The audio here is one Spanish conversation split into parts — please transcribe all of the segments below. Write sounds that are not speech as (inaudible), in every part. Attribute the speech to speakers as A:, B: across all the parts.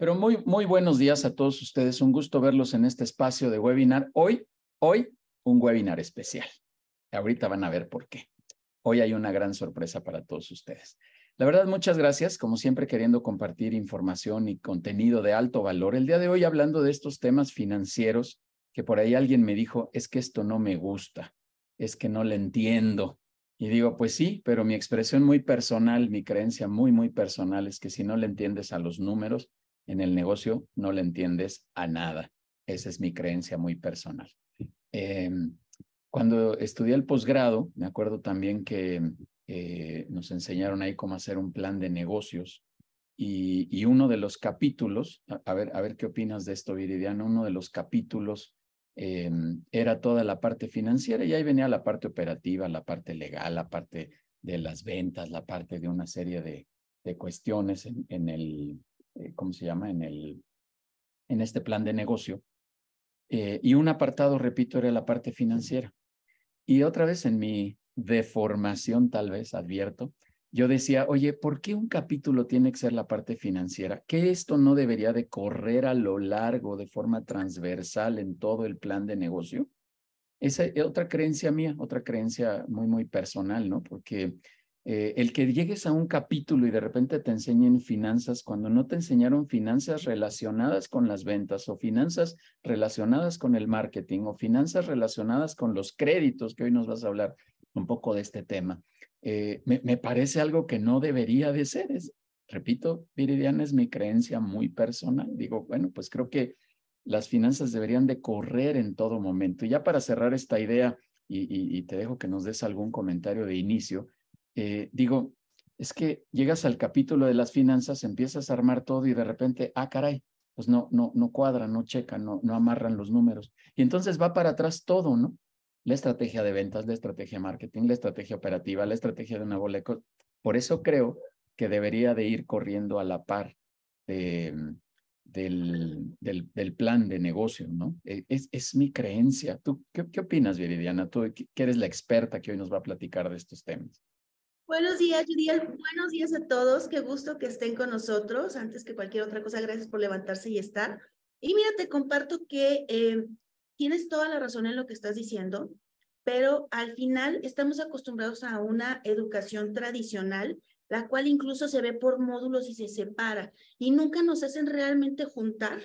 A: Pero muy, muy buenos días a todos ustedes. Un gusto verlos en este espacio de webinar. Hoy, hoy, un webinar especial. Ahorita van a ver por qué. Hoy hay una gran sorpresa para todos ustedes. La verdad, muchas gracias, como siempre queriendo compartir información y contenido de alto valor. El día de hoy hablando de estos temas financieros, que por ahí alguien me dijo, es que esto no me gusta, es que no le entiendo. Y digo, pues sí, pero mi expresión muy personal, mi creencia muy, muy personal es que si no le entiendes a los números, en el negocio no le entiendes a nada. Esa es mi creencia muy personal. Em, cuando estudié el posgrado, me acuerdo también que eh, nos enseñaron ahí cómo hacer un plan de negocios y, uno de los capítulos, a, ver, a ver qué opinas de esto, Viridiana, uno de los capítulos em, era toda la parte financiera y ahí venía la parte operativa, la parte legal, la parte de las ventas, la parte de una serie de, de cuestiones en, el, eh, ¿cómo se llama? En, el, en este plan de negocio. Eh, y un apartado, repito, era la parte financiera. Y otra vez en mi deformación, tal vez, advierto, yo decía, oye, ¿por qué un capítulo tiene que ser la parte financiera? ¿Que esto no debería de correr a lo largo, de forma transversal en todo el plan de negocio? Esa es otra creencia mía, otra creencia muy, muy personal, ¿no? Porque eh, el que llegues a un capítulo y de repente te enseñen finanzas cuando no te enseñaron finanzas relacionadas con las ventas o finanzas relacionadas con el marketing o finanzas relacionadas con los créditos, que hoy nos vas a hablar un poco de este tema, eh, me, parece algo que no debería de ser. Es, repito, Viridiana, es mi creencia muy personal. Digo, bueno, pues creo que las finanzas deberían de correr en todo momento. Y ya para cerrar esta idea, y, y te dejo que nos des algún comentario de inicio, eh, digo, es que llegas al capítulo de las finanzas, empiezas a armar todo y de repente, ah, caray, pues no, no, no cuadran, no checan, no, no amarran los números. Y entonces va para atrás todo, ¿no? La estrategia de ventas, la estrategia de marketing, la estrategia operativa, la estrategia de una bola Por eso creo que debería de ir corriendo a la par del, del, del, plan de negocio, ¿no? E, es, es mi creencia. ¿Tú qué, qué opinas, Viridiana? Tú que eres la experta que hoy nos va a platicar de estos temas.
B: Buenos días, Judiel. Buenos días a todos. Qué gusto que estén con nosotros. Antes que cualquier otra cosa, gracias por levantarse y estar. Y mira, te comparto que eh, tienes toda la razón en lo que estás diciendo, pero al final estamos acostumbrados a una educación tradicional, la cual incluso se ve por módulos y se separa, y nunca nos hacen realmente juntar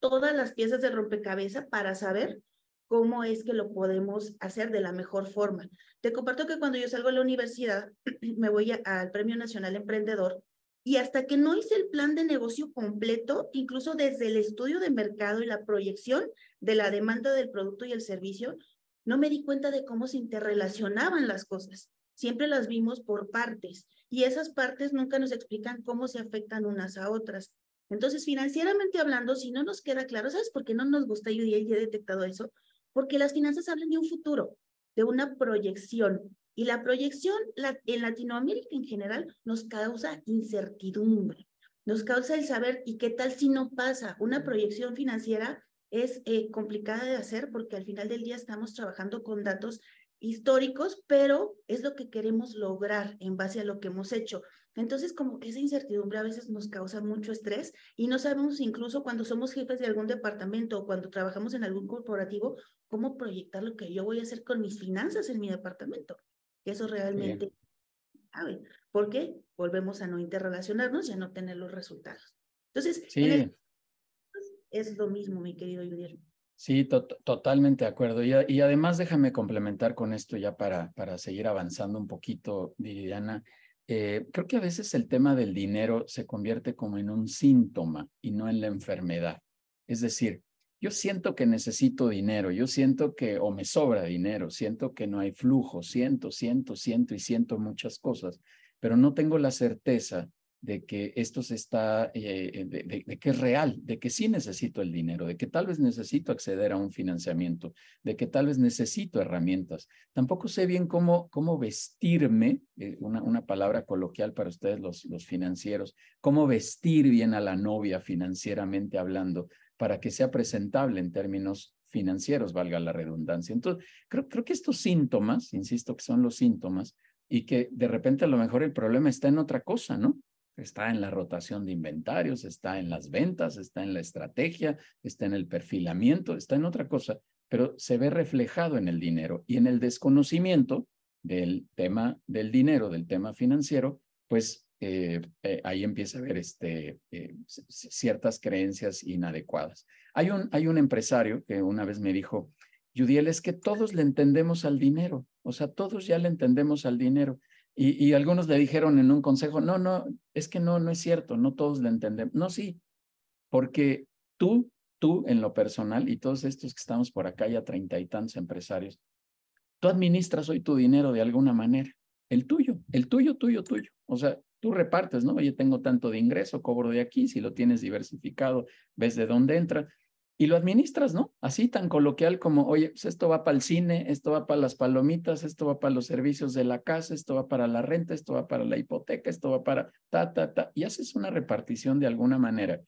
B: todas las piezas del rompecabezas para saber cómo es que lo podemos hacer de la mejor forma. Te comparto que cuando yo salgo de la universidad, (clears throat) me voy al Premio Nacional Emprendedor y hasta que no hice el plan de negocio completo, incluso desde el estudio de mercado y la proyección de la demanda del producto y el servicio, no me di cuenta de cómo se interrelacionaban las cosas. Siempre las vimos por partes y esas partes nunca nos explican cómo se afectan unas a otras. Entonces, financieramente hablando, si no nos queda claro, ¿sabes por qué no nos gusta? Yo ya he detectado eso, porque las finanzas hablan de un futuro, de una proyección. Y la proyección en Latinoamérica en general nos causa incertidumbre, nos causa el saber, ¿y qué tal si no pasa? Una proyección financiera es eh, complicada de hacer porque al final del día estamos trabajando con datos históricos, pero es lo que queremos lograr en base a lo que hemos hecho. Entonces, como que esa incertidumbre a veces nos causa mucho estrés y no sabemos incluso cuando somos jefes de algún departamento o cuando trabajamos en algún corporativo, cómo proyectar lo que yo voy a hacer con mis finanzas en mi departamento. Eso realmente, ¿por qué? Volvemos a no interrelacionarnos y a no tener los resultados. Entonces, es lo mismo, mi querido Guillermo.
A: Sí, totalmente de acuerdo. Y, y, además déjame complementar con esto ya para, para seguir avanzando un poquito, Viridiana. Eh, creo que a veces el tema del dinero se convierte como en un síntoma y no en la enfermedad. Es decir, yo siento que necesito dinero, yo siento que o me sobra dinero, siento que no hay flujo, siento, siento, siento y siento muchas cosas, pero no tengo la certeza de que esto se está, eh, de, que es real, de que sí necesito el dinero, de que tal vez necesito acceder a un financiamiento, de que tal vez necesito herramientas. Tampoco sé bien cómo, cómo vestirme, eh, una, una palabra coloquial para ustedes los, los financieros, cómo vestir bien a la novia financieramente hablando para que sea presentable en términos financieros, valga la redundancia. Entonces, creo, creo que estos síntomas, insisto que son los síntomas, y que de repente a lo mejor el problema está en otra cosa, ¿no? Está en la rotación de inventarios, está en las ventas, está en la estrategia, está en el perfilamiento, está en otra cosa, pero se ve reflejado en el dinero y en el desconocimiento del tema del dinero, del tema financiero, pues eh, eh, ahí empieza a haber este, eh, ciertas creencias inadecuadas. Hay un, hay un empresario que una vez me dijo, Judiel, es que todos le entendemos al dinero, o sea, todos ya le entendemos al dinero. Y, y, algunos le dijeron en un consejo, no, no, es que no, no es cierto, no todos le entendemos. No, sí, porque tú, tú en lo personal y todos estos que estamos por acá, ya treinta y tantos empresarios, tú administras hoy tu dinero de alguna manera, el tuyo, el tuyo, tuyo, tuyo. O sea, tú repartes, ¿no? Oye, tengo tanto de ingreso, cobro de aquí, si lo tienes diversificado, ves de dónde entra y lo administras, ¿no? Así tan coloquial como, oye, pues esto va para el cine, esto va para las palomitas, esto va para los servicios de la casa, esto va para la renta, esto va para la hipoteca, esto va para ta, ta, ta, y haces una repartición de alguna manera,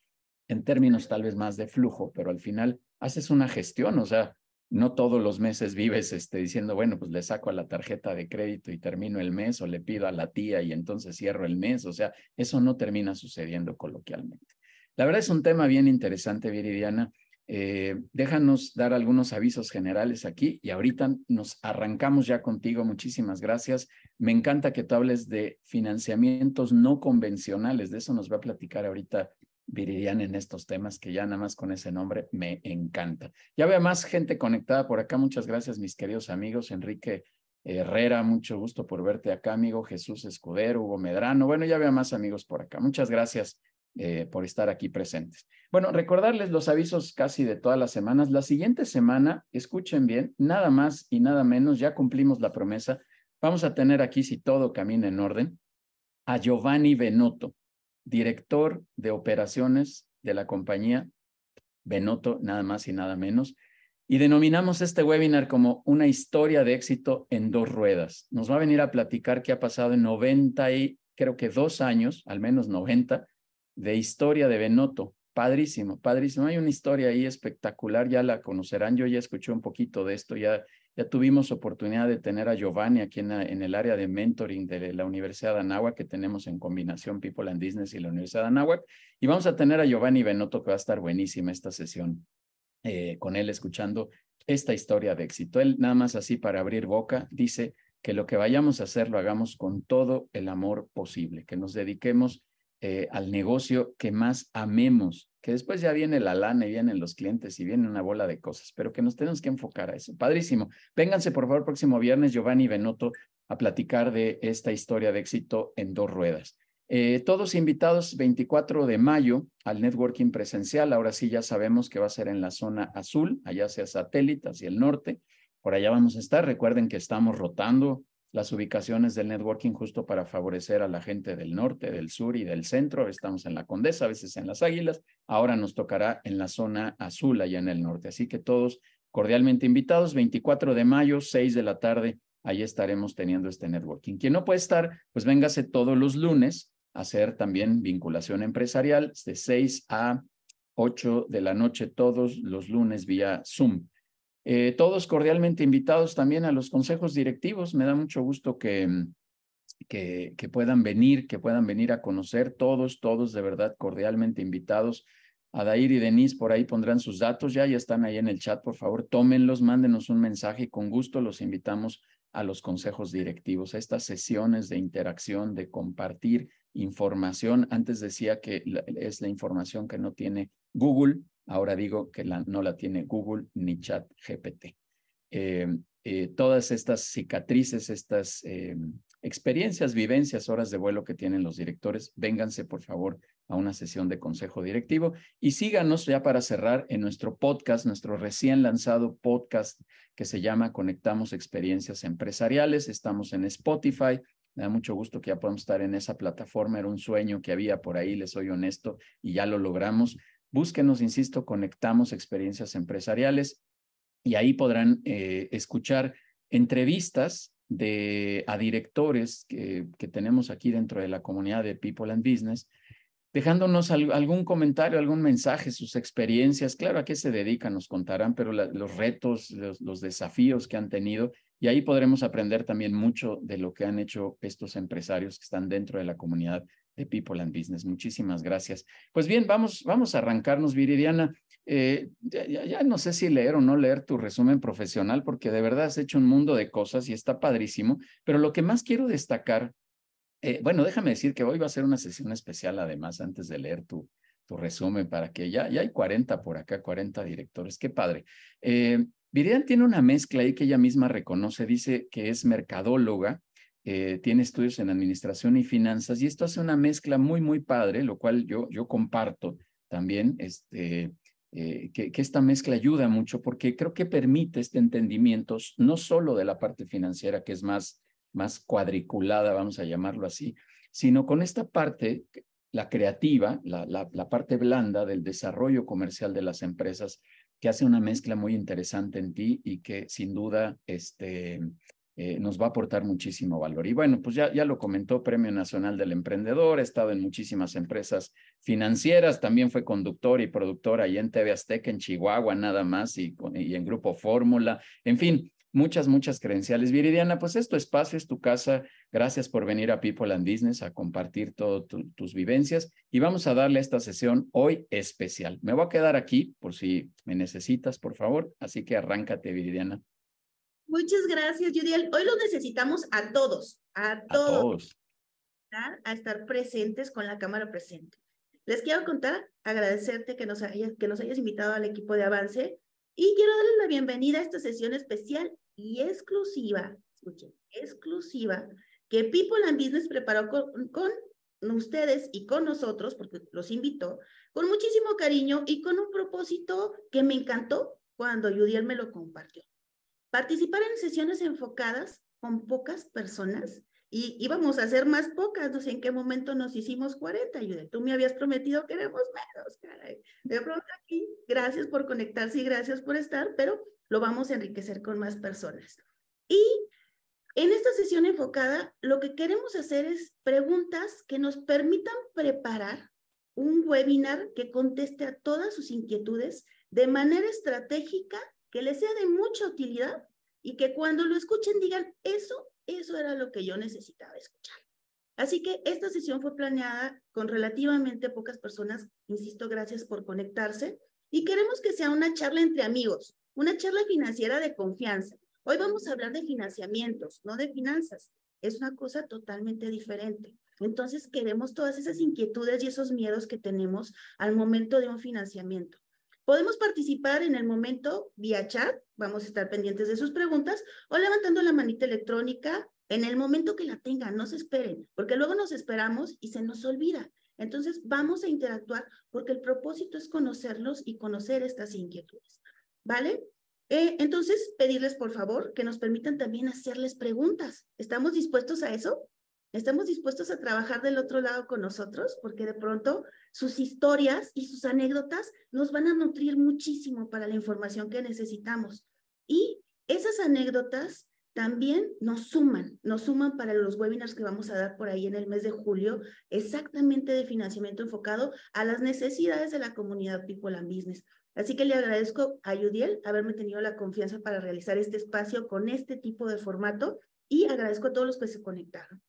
A: en términos tal vez más de flujo, pero al final haces una gestión, o sea, no todos los meses vives este, diciendo, bueno, pues le saco a la tarjeta de crédito y termino el mes o le pido a la tía y entonces cierro el mes. O sea, eso no termina sucediendo coloquialmente. La verdad es un tema bien interesante, Viridiana. Eh, déjanos dar algunos avisos generales aquí y ahorita nos arrancamos ya contigo. Muchísimas gracias. Me encanta que tú hables de financiamientos no convencionales. De eso nos va a platicar ahorita Viridiana en estos temas, que ya nada más con ese nombre me encanta. Ya veo más gente conectada por acá. Muchas gracias, mis queridos amigos. Enrique Herrera, mucho gusto por verte acá, amigo. Jesús Escudero, Hugo Medrano. Bueno, ya veo más amigos por acá. Muchas gracias eh, por estar aquí presentes. Bueno, recordarles los avisos casi de todas las semanas. La siguiente semana, escuchen bien, nada más y nada menos, ya cumplimos la promesa. Vamos a tener aquí, si todo camina en orden, a Giovanni Benotto director de operaciones de la compañía Benoto, nada más y nada menos. Y denominamos este webinar como una historia de éxito en dos ruedas. Nos va a venir a platicar qué ha pasado en 90 y creo que dos años, al menos 90, de historia de Benoto. Padrísimo, padrísimo. Hay una historia ahí espectacular, ya la conocerán. Yo ya escuché un poquito de esto, ya ya tuvimos oportunidad de tener a Giovanni aquí en, el área de mentoring de la Universidad de Anáhuac, que tenemos en combinación People and Business y la Universidad de Anáhuac. Y vamos a tener a Giovanni Benotto, que va a estar buenísima esta sesión eh, con él, escuchando esta historia de éxito. Él, nada más así para abrir boca, dice que lo que vayamos a hacer lo hagamos con todo el amor posible, que nos dediquemos eh, al negocio que más amemos, que después ya viene la lana y vienen los clientes y viene una bola de cosas, pero que nos tenemos que enfocar a eso. Padrísimo. Vénganse, por favor, próximo viernes, Giovanni Benotto, a platicar de esta historia de éxito en dos ruedas. Eh, todos invitados 24 de mayo al networking presencial. Ahora sí ya sabemos que va a ser en la zona azul, allá sea satélite, hacia el norte. Por allá vamos a estar. Recuerden que estamos rotando las ubicaciones del networking justo para favorecer a la gente del norte, del sur y del centro. Estamos en la Condesa, a veces en las Águilas. Ahora nos tocará en la zona azul, allá en el norte. Así que todos cordialmente invitados, 24 de mayo, 6 de la tarde, ahí estaremos teniendo este networking. Quien no puede estar, pues véngase todos los lunes a hacer también vinculación empresarial de 6 a 8 de la noche todos los lunes vía Zoom. Eh, todos cordialmente invitados también a los consejos directivos. Me da mucho gusto que, que, que, puedan venir, que puedan venir a conocer todos, todos de verdad cordialmente invitados. Adair y Denise por ahí pondrán sus datos ya, ya están ahí en el chat, por favor, tómenlos, mándenos un mensaje y con gusto los invitamos a los consejos directivos, a estas sesiones de interacción, de compartir información. Antes decía que es la información que no tiene Google, Ahora digo que no la tiene Google ni Chat GPT. Eh, eh, todas estas cicatrices, estas eh, experiencias, vivencias, horas de vuelo que tienen los directores, vénganse por favor a una sesión de consejo directivo y síganos ya para cerrar en nuestro podcast, nuestro recién lanzado podcast que se llama Conectamos Experiencias Empresariales. Estamos en Spotify. Me da mucho gusto que ya podamos estar en esa plataforma. Era un sueño que había por ahí, les soy honesto, y ya lo logramos. Búsquenos, insisto, conectamos experiencias empresariales y ahí podrán eh, escuchar entrevistas de, a directores que, que, tenemos aquí dentro de la comunidad de People and Business, dejándonos algún comentario, algún mensaje, sus experiencias. Claro, a qué se dedican, nos contarán, pero los retos, los, los desafíos que han tenido y ahí podremos aprender también mucho de lo que han hecho estos empresarios que están dentro de la comunidad de People and Business. Muchísimas gracias. Pues bien, vamos, vamos a arrancarnos, Viridiana. Eh, ya, no sé si leer o no leer tu resumen profesional, porque de verdad has hecho un mundo de cosas y está padrísimo, pero lo que más quiero destacar, eh, bueno, déjame decir que hoy va a ser una sesión especial, además, antes de leer tu, tu resumen, para que ya, ya hay 40 por acá, 40 directores, qué padre. Eh, Viridiana tiene una mezcla ahí que ella misma reconoce, dice que es mercadóloga, eh, tiene estudios en administración y finanzas, y esto hace una mezcla muy, muy padre, lo cual yo, yo comparto también, este, eh, que, esta mezcla ayuda mucho porque creo que permite este entendimiento, no solo de la parte financiera, que es más, más cuadriculada, vamos a llamarlo así, sino con esta parte, la creativa, la, la, la parte blanda del desarrollo comercial de las empresas, que hace una mezcla muy interesante en ti y que sin duda este, eh, nos va a aportar muchísimo valor. Y bueno, pues ya, ya lo comentó Premio Nacional del Emprendedor, ha estado en muchísimas empresas financieras, también fue conductor y productor ahí en TV Azteca, en Chihuahua nada más, y, y en Grupo Fórmula, en fin, muchas, muchas credenciales. Viridiana, pues es tu espacio, es tu casa. Gracias por venir a People and Business a compartir todas tus vivencias y vamos a darle esta sesión hoy especial. Me voy a quedar aquí por si me necesitas, por favor. Así que arráncate, Viridiana.
B: Muchas gracias, Judiel. Hoy los necesitamos a todos, a todos, a, estar presentes con la cámara presente. Les quiero contar, agradecerte que nos, hayas, que nos hayas invitado al equipo de Avance y quiero darles la bienvenida a esta sesión especial y exclusiva, escuchen, exclusiva, que People and Business preparó con, con ustedes y con nosotros, porque los invitó, con muchísimo cariño y con un propósito que me encantó cuando Judiel me lo compartió. Participar en sesiones enfocadas con pocas personas y íbamos a hacer más pocas, no sé en qué momento nos hicimos 40, Judith. Tú me habías prometido que éramos menos, caray. De pronto aquí, gracias por conectarse y gracias por estar, pero lo vamos a enriquecer con más personas. Y en esta sesión enfocada, lo que queremos hacer es preguntas que nos permitan preparar un webinar que conteste a todas sus inquietudes de manera estratégica que les sea de mucha utilidad y que cuando lo escuchen digan, eso, eso era lo que yo necesitaba escuchar. Así que esta sesión fue planeada con relativamente pocas personas, insisto, gracias por conectarse, y queremos que sea una charla entre amigos, una charla financiera de confianza. Hoy vamos a hablar de financiamientos, no de finanzas. Es una cosa totalmente diferente. Entonces queremos todas esas inquietudes y esos miedos que tenemos al momento de un financiamiento. Podemos participar en el momento vía chat, vamos a estar pendientes de sus preguntas, o levantando la manita electrónica en el momento que la tengan, no se esperen, porque luego nos esperamos y se nos olvida. Entonces, vamos a interactuar porque el propósito es conocerlos y conocer estas inquietudes, ¿vale? Eh, entonces, pedirles por favor que nos permitan también hacerles preguntas. ¿Estamos dispuestos a eso? ¿Estamos dispuestos a trabajar del otro lado con nosotros? Porque de pronto sus historias y sus anécdotas nos van a nutrir muchísimo para la información que necesitamos. Y esas anécdotas también nos suman, nos suman para los webinars que vamos a dar por ahí en el mes de julio, exactamente de financiamiento enfocado a las necesidades de la comunidad People and Business. Así que le agradezco a Yudiel haberme tenido la confianza para realizar este espacio con este tipo de formato y agradezco a todos los que se conectaron.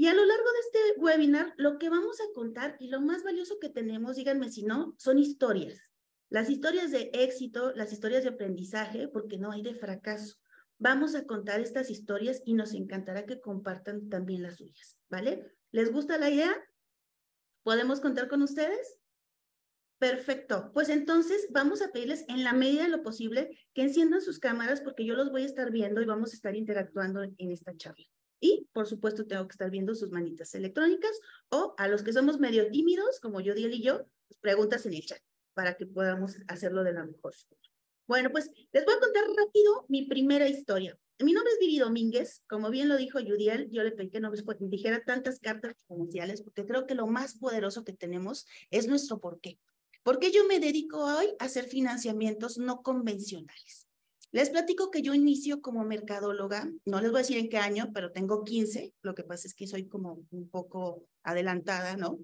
B: Y a lo largo de este webinar, lo que vamos a contar y lo más valioso que tenemos, díganme si no, son historias. Las historias de éxito, las historias de aprendizaje, porque no hay de fracaso. Vamos a contar estas historias y nos encantará que compartan también las suyas, ¿vale? ¿Les gusta la idea? ¿Podemos contar con ustedes? Perfecto. Pues entonces vamos a pedirles en la medida de lo posible que enciendan sus cámaras porque yo los voy a estar viendo y vamos a estar interactuando en esta charla. Y, por supuesto, tengo que estar viendo sus manitas electrónicas o a los que somos medio tímidos, como yo, Diel y yo, pues preguntas en el chat para que podamos hacerlo de la mejor forma. Bueno, pues les voy a contar rápido mi primera historia. Mi nombre es Viri Domínguez, como bien lo dijo Judiel, yo le pedí que no dijera tantas cartas comerciales porque creo que lo más poderoso que tenemos es nuestro porqué. ¿Por qué yo me dedico hoy a hacer financiamientos no convencionales? Les platico que yo inicio como mercadóloga, no les voy a decir en qué año, pero tengo 15, lo que pasa es que soy como un poco adelantada, ¿no?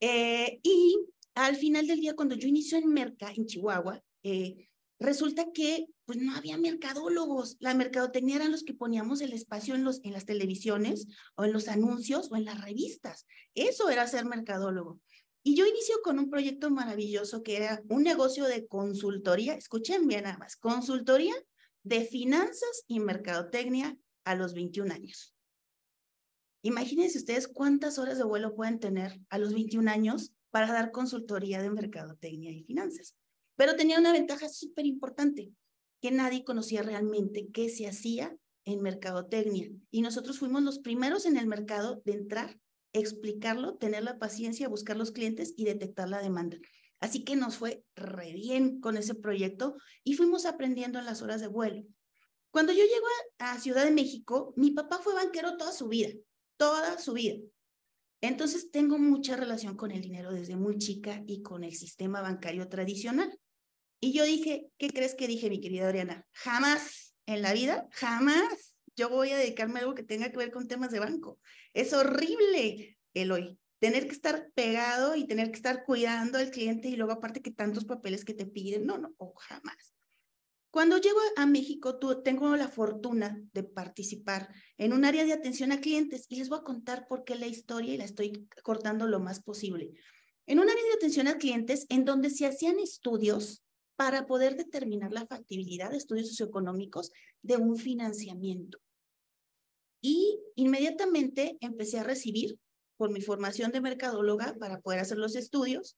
B: Eh, y al final del día, cuando yo inicio en Merca, en Chihuahua, eh, resulta que pues no había mercadólogos. La mercadotecnia eran los que poníamos el espacio en, los, en las televisiones o en los anuncios o en las revistas. Eso era ser mercadólogo. Y yo inicio con un proyecto maravilloso que era un negocio de consultoría, escuchen bien nada más, consultoría de finanzas y mercadotecnia a los 21 años. Imagínense ustedes cuántas horas de vuelo pueden tener a los 21 años para dar consultoría de mercadotecnia y finanzas. Pero tenía una ventaja súper importante, que nadie conocía realmente qué se hacía en mercadotecnia. Y nosotros fuimos los primeros en el mercado de entrar, explicarlo, tener la paciencia, buscar los clientes y detectar la demanda. Así que nos fue re bien con ese proyecto y fuimos aprendiendo en las horas de vuelo. Cuando yo llego a Ciudad de México, mi papá fue banquero toda su vida toda su vida. Entonces tengo mucha relación con el dinero desde muy chica y con el sistema bancario tradicional. Y yo dije, ¿qué crees que dije, mi querida Adriana? Jamás en la vida, jamás yo voy a dedicarme a algo que tenga que ver con temas de banco. Es horrible, Eloy, tener que estar pegado y tener que estar cuidando al cliente y luego aparte que tantos papeles que te piden. No, no, jamás. Cuando llego a México, tengo la fortuna de participar en un área de atención a clientes y les voy a contar por qué la historia y la estoy cortando lo más posible. En un área de atención a clientes en donde se hacían estudios para poder determinar la factibilidad estudios socioeconómicos de un financiamiento. Y inmediatamente empecé a recibir por mi formación de mercadóloga para poder hacer los estudios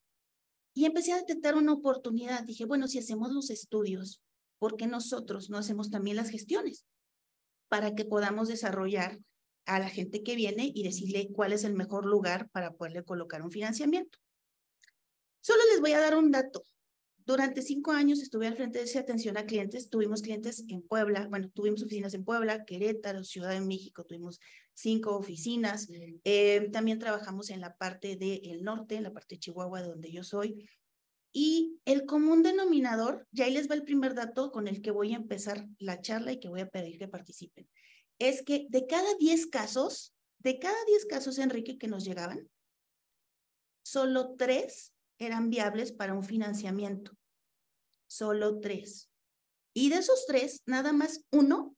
B: y empecé a detectar una oportunidad. Dije, bueno, si hacemos los estudios ¿por qué nosotros no hacemos también las gestiones? Para que podamos desarrollar a la gente que viene y decirle cuál es el mejor lugar para poderle colocar un financiamiento. Solo les voy a dar un dato. Durante cinco años estuve al frente de esa atención a clientes. Tuvimos clientes en Puebla, bueno, tuvimos oficinas en Puebla, Querétaro, Ciudad de México, tuvimos cinco oficinas. Eh, también trabajamos en la parte del norte, en la parte de Chihuahua, de donde yo soy. Y el común denominador, ya ahí les va el primer dato con el que voy a empezar la charla y que voy a pedir que participen, es que de cada 10 casos, de cada 10 casos, Enrique, que nos llegaban, solo tres eran viables para un financiamiento. Solo tres. Y de esos tres, nada más uno,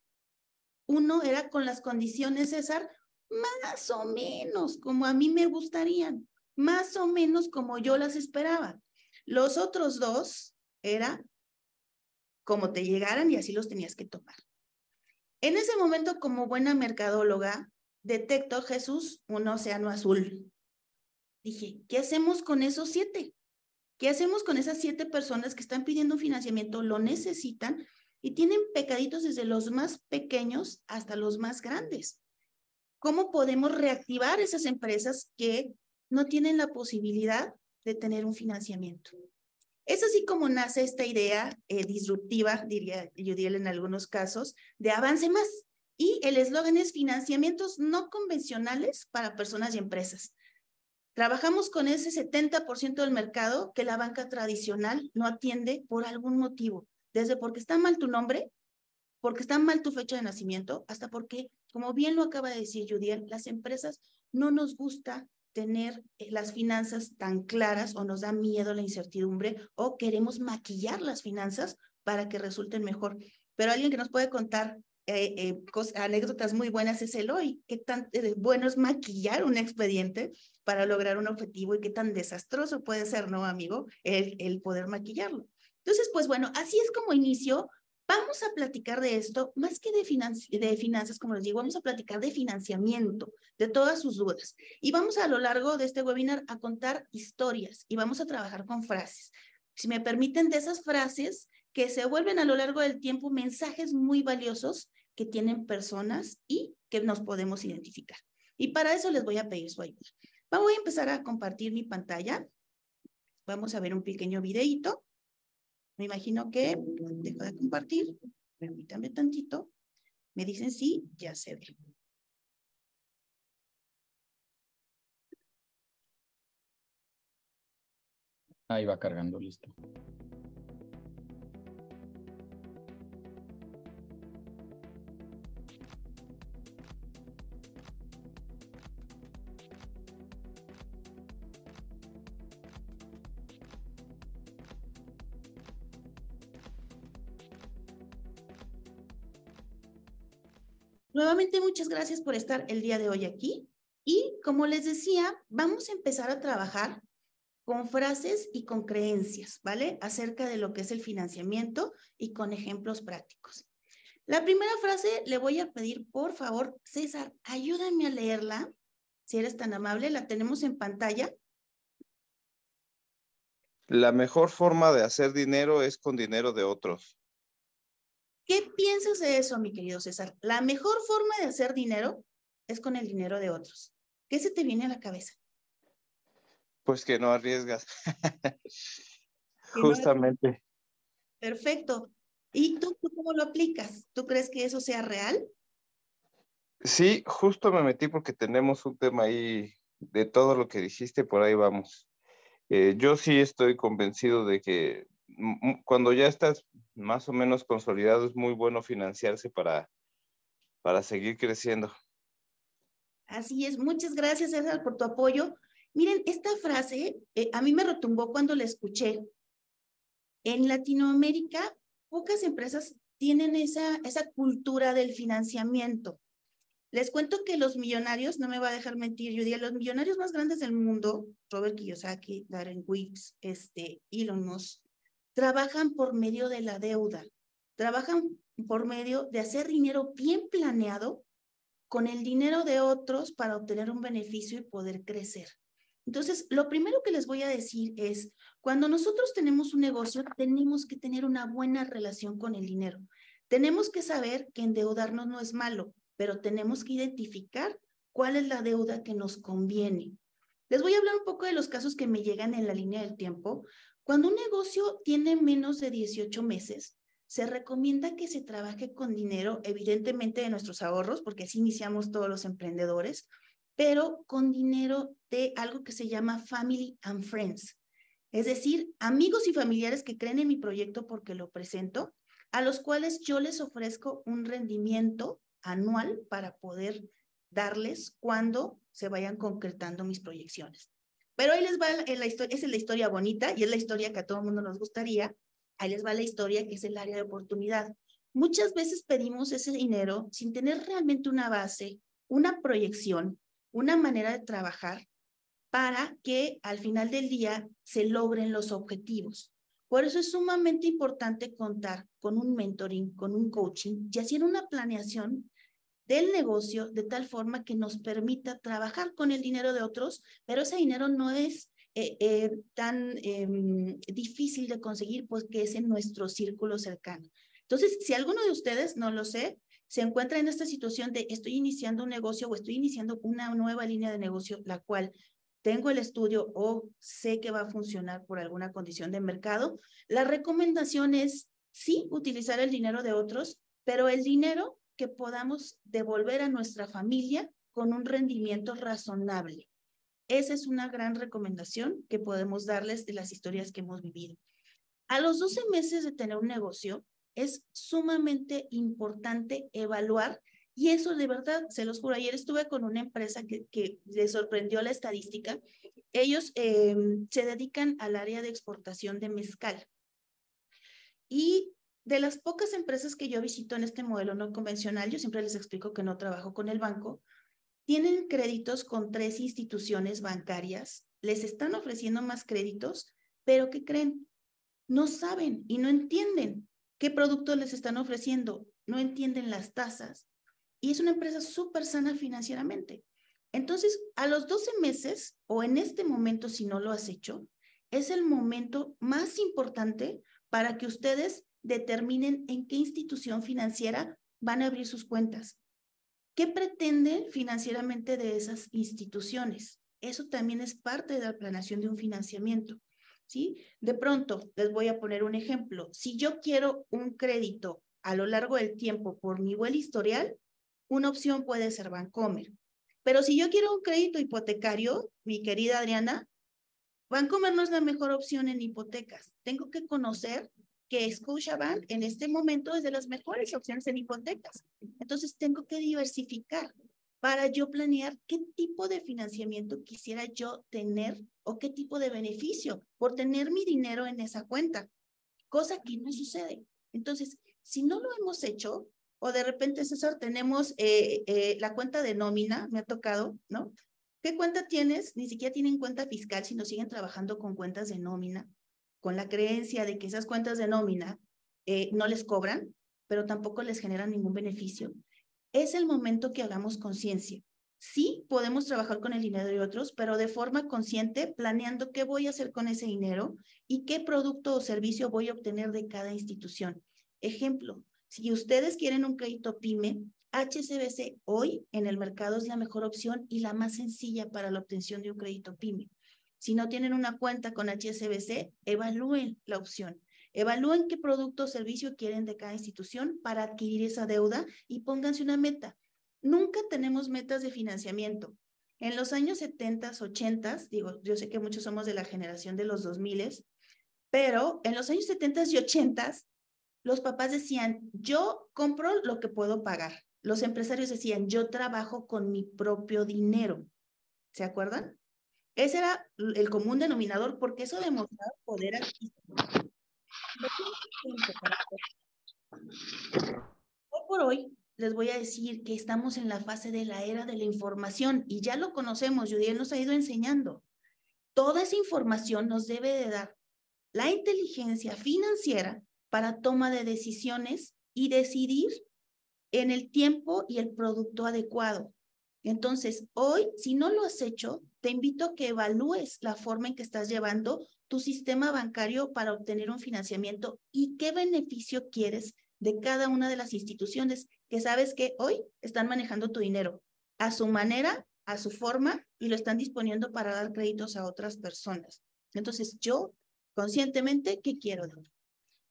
B: uno era con las condiciones, César, más o menos como a mí me gustarían, más o menos como yo las esperaba. Los otros dos era como te llegaran y así los tenías que tomar. En ese momento, como buena mercadóloga, detecto, Jesús, un océano azul. Dije, ¿qué hacemos con esos siete? ¿Qué hacemos con esas siete personas que están pidiendo un financiamiento, lo necesitan y tienen pecaditos desde los más pequeños hasta los más grandes? ¿Cómo podemos reactivar esas empresas que no tienen la posibilidad de tener un financiamiento. Es así como nace esta idea eh, disruptiva, diría Yudiel en algunos casos, de avance más. Y el eslogan es financiamientos no convencionales para personas y empresas. Trabajamos con ese 70% del mercado que la banca tradicional no atiende por algún motivo, desde porque está mal tu nombre, porque está mal tu fecha de nacimiento, hasta porque, como bien lo acaba de decir Judiel, las empresas no nos gusta tener eh, las finanzas tan claras o nos da miedo la incertidumbre o queremos maquillar las finanzas para que resulten mejor. Pero alguien que nos puede contar eh, eh, anécdotas muy buenas es el hoy. Qué tan bueno es maquillar un expediente para lograr un objetivo y qué tan desastroso puede ser, ¿no, amigo? El, el poder maquillarlo. Entonces, pues bueno, así es como inició Vamos a platicar de esto, más que de, de, finanzas, como les digo, vamos a platicar de financiamiento, de todas sus dudas. Y vamos a lo largo de este webinar a contar historias y vamos a trabajar con frases. Si me permiten, de esas frases que se vuelven a lo largo del tiempo mensajes muy valiosos que tienen personas y que nos podemos identificar. Y para eso les voy a pedir su ayuda. Voy a empezar a compartir mi pantalla. Vamos a ver un pequeño videito. Me imagino que dejo de compartir. Permítanme tantito. Me dicen sí, ya se ve.
A: Ahí va cargando, listo.
B: Nuevamente, muchas gracias por estar el día de hoy aquí. Y como les decía, vamos a empezar a trabajar con frases y con creencias, ¿vale? Acerca de lo que es el financiamiento y con ejemplos prácticos. La primera frase le voy a pedir, por favor, César, ayúdame a leerla, si eres tan amable, la tenemos en pantalla.
C: La mejor forma de hacer dinero es con dinero de otros.
B: ¿Qué piensas de eso, mi querido César? La mejor forma de hacer dinero es con el dinero de otros. ¿Qué se te viene a la cabeza?
C: Pues (laughs) que no arriesgas. Justamente.
B: Perfecto. ¿Y tú, cómo lo aplicas? ¿Tú crees que eso sea real?
C: Sí, justo me metí porque tenemos un tema ahí de todo lo que dijiste, por ahí vamos. Eh, yo sí estoy convencido de que cuando ya estás más o menos consolidado es muy bueno financiarse para, para seguir creciendo.
B: Así es, muchas gracias César por tu apoyo. Miren, esta frase eh, a mí me retumbó cuando la escuché. En Latinoamérica pocas empresas tienen esa, esa cultura del financiamiento. Les cuento que los millonarios, no me va a dejar mentir, yo diría, los millonarios más grandes del mundo, Robert Kiyosaki, Darren Weeks, este, Elon Musk, trabajan por medio de la deuda, trabajan por medio de hacer dinero bien planeado con el dinero de otros para obtener un beneficio y poder crecer. Entonces, lo primero que les voy a decir es, cuando nosotros tenemos un negocio, tenemos que tener una buena relación con el dinero. Tenemos que saber que endeudarnos no es malo, pero tenemos que identificar cuál es la deuda que nos conviene. Les voy a hablar un poco de los casos que me llegan en la línea del tiempo. Cuando un negocio tiene menos de 18 meses, se recomienda que se trabaje con dinero, evidentemente de nuestros ahorros, porque así iniciamos todos los emprendedores, pero con dinero de algo que se llama Family and Friends. Es decir, amigos y familiares que creen en mi proyecto porque lo presento, a los cuales yo les ofrezco un rendimiento anual para poder darles cuando se vayan concretando mis proyecciones. Pero ahí les va la, historia, es la historia bonita y es la historia que a todo el mundo nos gustaría. Ahí les va la historia que es el área de oportunidad. Muchas veces pedimos ese dinero sin tener realmente una base, una proyección, una manera de trabajar para que al final del día se logren los objetivos. Por eso es sumamente importante contar con un mentoring, con un coaching y hacer una planeación del negocio de tal forma que nos permita trabajar con el dinero de otros, pero ese dinero no es eh, eh, tan em, difícil de conseguir porque es en nuestro círculo cercano. Entonces, si alguno de ustedes, no lo sé, se encuentra en esta situación de estoy iniciando un negocio o estoy iniciando una nueva línea de negocio, la cual tengo el estudio o sé que va a funcionar por alguna condición de mercado, la recomendación es sí utilizar el dinero de otros, pero el dinero que podamos devolver a nuestra familia con un rendimiento razonable. Esa es una gran recomendación que podemos darles de las historias que hemos vivido. A los 12 meses de tener un negocio, es sumamente importante evaluar y eso de verdad, se los juro, ayer estuve con una empresa que, que le sorprendió la estadística. Ellos em, se dedican al área de exportación de mezcal. Y de las pocas empresas que yo visito en este modelo no convencional, yo siempre les explico que no trabajo con el banco, tienen créditos con tres instituciones bancarias, les están ofreciendo más créditos, pero ¿qué creen? No saben y no entienden qué productos les están ofreciendo, no entienden las tasas, y es una empresa súper sana financieramente. Entonces, a los 12 meses o en este momento, si no lo has hecho, es el momento más importante para que ustedes determinen en qué institución financiera van a abrir sus cuentas. ¿Qué pretenden financieramente de esas instituciones? Eso también es parte de la planeación de un financiamiento. ¿sí? De pronto, les voy a poner un ejemplo. Si yo quiero un crédito a lo largo del tiempo por mi buen historial, una opción puede ser Bancomer. Pero si yo quiero un crédito hipotecario, mi querida Adriana, Bancomer no es la mejor opción en hipotecas. Tengo que conocer que Scotiabank en este momento es de las mejores opciones en hipotecas. Entonces tengo que diversificar para yo planear qué tipo de financiamiento quisiera yo tener o qué tipo de beneficio por tener mi dinero en esa cuenta, cosa que no sucede. Entonces, si no lo hemos hecho, O de repente, César, tenemos eh, eh, la cuenta de nómina, me ha tocado, ¿no? ¿Qué cuenta tienes? Ni siquiera tienen cuenta fiscal, sino siguen trabajando con cuentas de nómina, con la creencia de que esas cuentas de nómina eh, no les cobran, pero tampoco les generan ningún beneficio. Es el momento que hagamos conciencia. Sí, podemos trabajar con el dinero de otros, pero de forma consciente, planeando qué voy a hacer con ese dinero y qué producto o servicio voy a obtener de cada institución. Ejemplo, si ustedes quieren un crédito PYME, HCBC hoy en el mercado es la mejor opción y la más sencilla para la obtención de un crédito PYME. Si no tienen una cuenta con HSBC, evalúen la opción. Evalúen qué producto o servicio quieren de cada institución para adquirir esa deuda y pónganse una meta. Nunca tenemos metas de financiamiento. En los años 70, 80, digo, yo sé que muchos somos de la generación de los 2000, pero en los años 70 y 80, los papás decían, yo compro lo que puedo pagar. Los empresarios decían, yo trabajo con mi propio dinero. ¿Se acuerdan? Ese era el común denominador porque eso demostraba poder adquisitivo. Hoy por hoy, les voy a decir que estamos en la fase de la era de la información y ya lo conocemos, Judiel nos ha ido enseñando. Toda esa información nos debe de dar la inteligencia financiera para toma de decisiones y decidir en el tiempo y el producto adecuado. Entonces, hoy, si no lo has hecho, te invito a que evalúes la forma en que estás llevando tu sistema bancario para obtener un financiamiento y qué beneficio quieres de cada una de las instituciones que sabes que hoy están manejando tu dinero a su manera, a su forma y lo están disponiendo para dar créditos a otras personas. Entonces, yo conscientemente, ¿qué quiero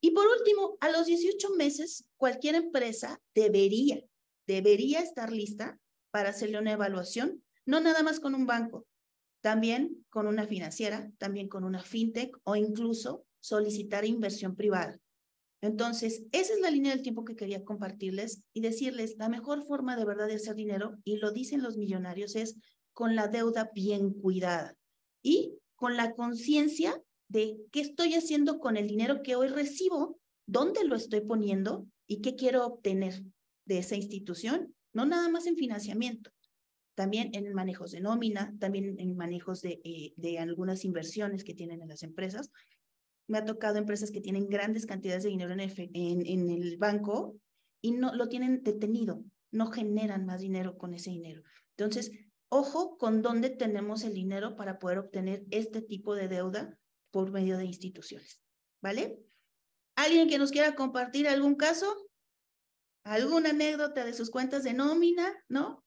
B: Y por último, a los 18 meses, cualquier empresa debería, debería estar lista para hacerle una evaluación, no nada más con un banco, también con una financiera, también con una fintech o incluso solicitar inversión privada. Entonces, esa es la línea del tiempo que quería compartirles y decirles, la mejor forma de verdad de hacer dinero, y lo dicen los millonarios, es con la deuda bien cuidada y con la conciencia de qué estoy haciendo con el dinero que hoy recibo, dónde lo estoy poniendo y qué quiero obtener de esa institución, no nada más en financiamiento, también en manejos de nómina, también en manejos de, eh, de algunas inversiones que tienen en las empresas, me ha tocado empresas que tienen grandes cantidades de dinero en, en, el banco y no lo tienen detenido, no generan más dinero con ese dinero. Entonces, ojo con dónde tenemos el dinero para poder obtener este tipo de deuda por medio de instituciones, ¿vale? ¿Alguien que nos quiera compartir algún caso? ¿Alguna anécdota de sus cuentas de nómina? ¿No?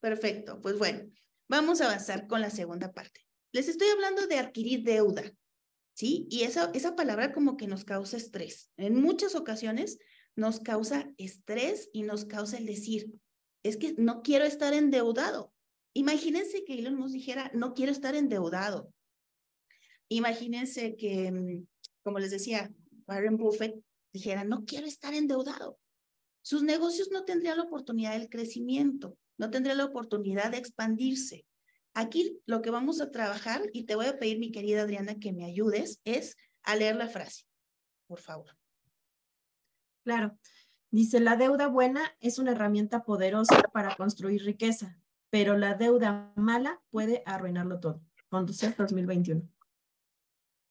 B: Perfecto, pues bueno, vamos a avanzar con la segunda parte. Les estoy hablando de adquirir deuda, ¿sí? Y esa, esa palabra como que nos causa estrés. En muchas ocasiones nos causa estrés y nos causa el decir, es que no quiero estar endeudado. Imagínense que Elon nos dijera, no quiero estar endeudado. Imagínense que, mm, como les decía, Warren Buffett dijera, no quiero estar endeudado. Sus negocios no tendrían la oportunidad del crecimiento, no tendrían la oportunidad de expandirse. Aquí lo que vamos a trabajar, y te voy a pedir, mi querida Adriana, que me ayudes, es a leer la frase, por favor.
D: Claro. Dice, la deuda buena es una herramienta poderosa para construir riqueza, pero la deuda mala puede arruinarlo todo. Conducir 2021.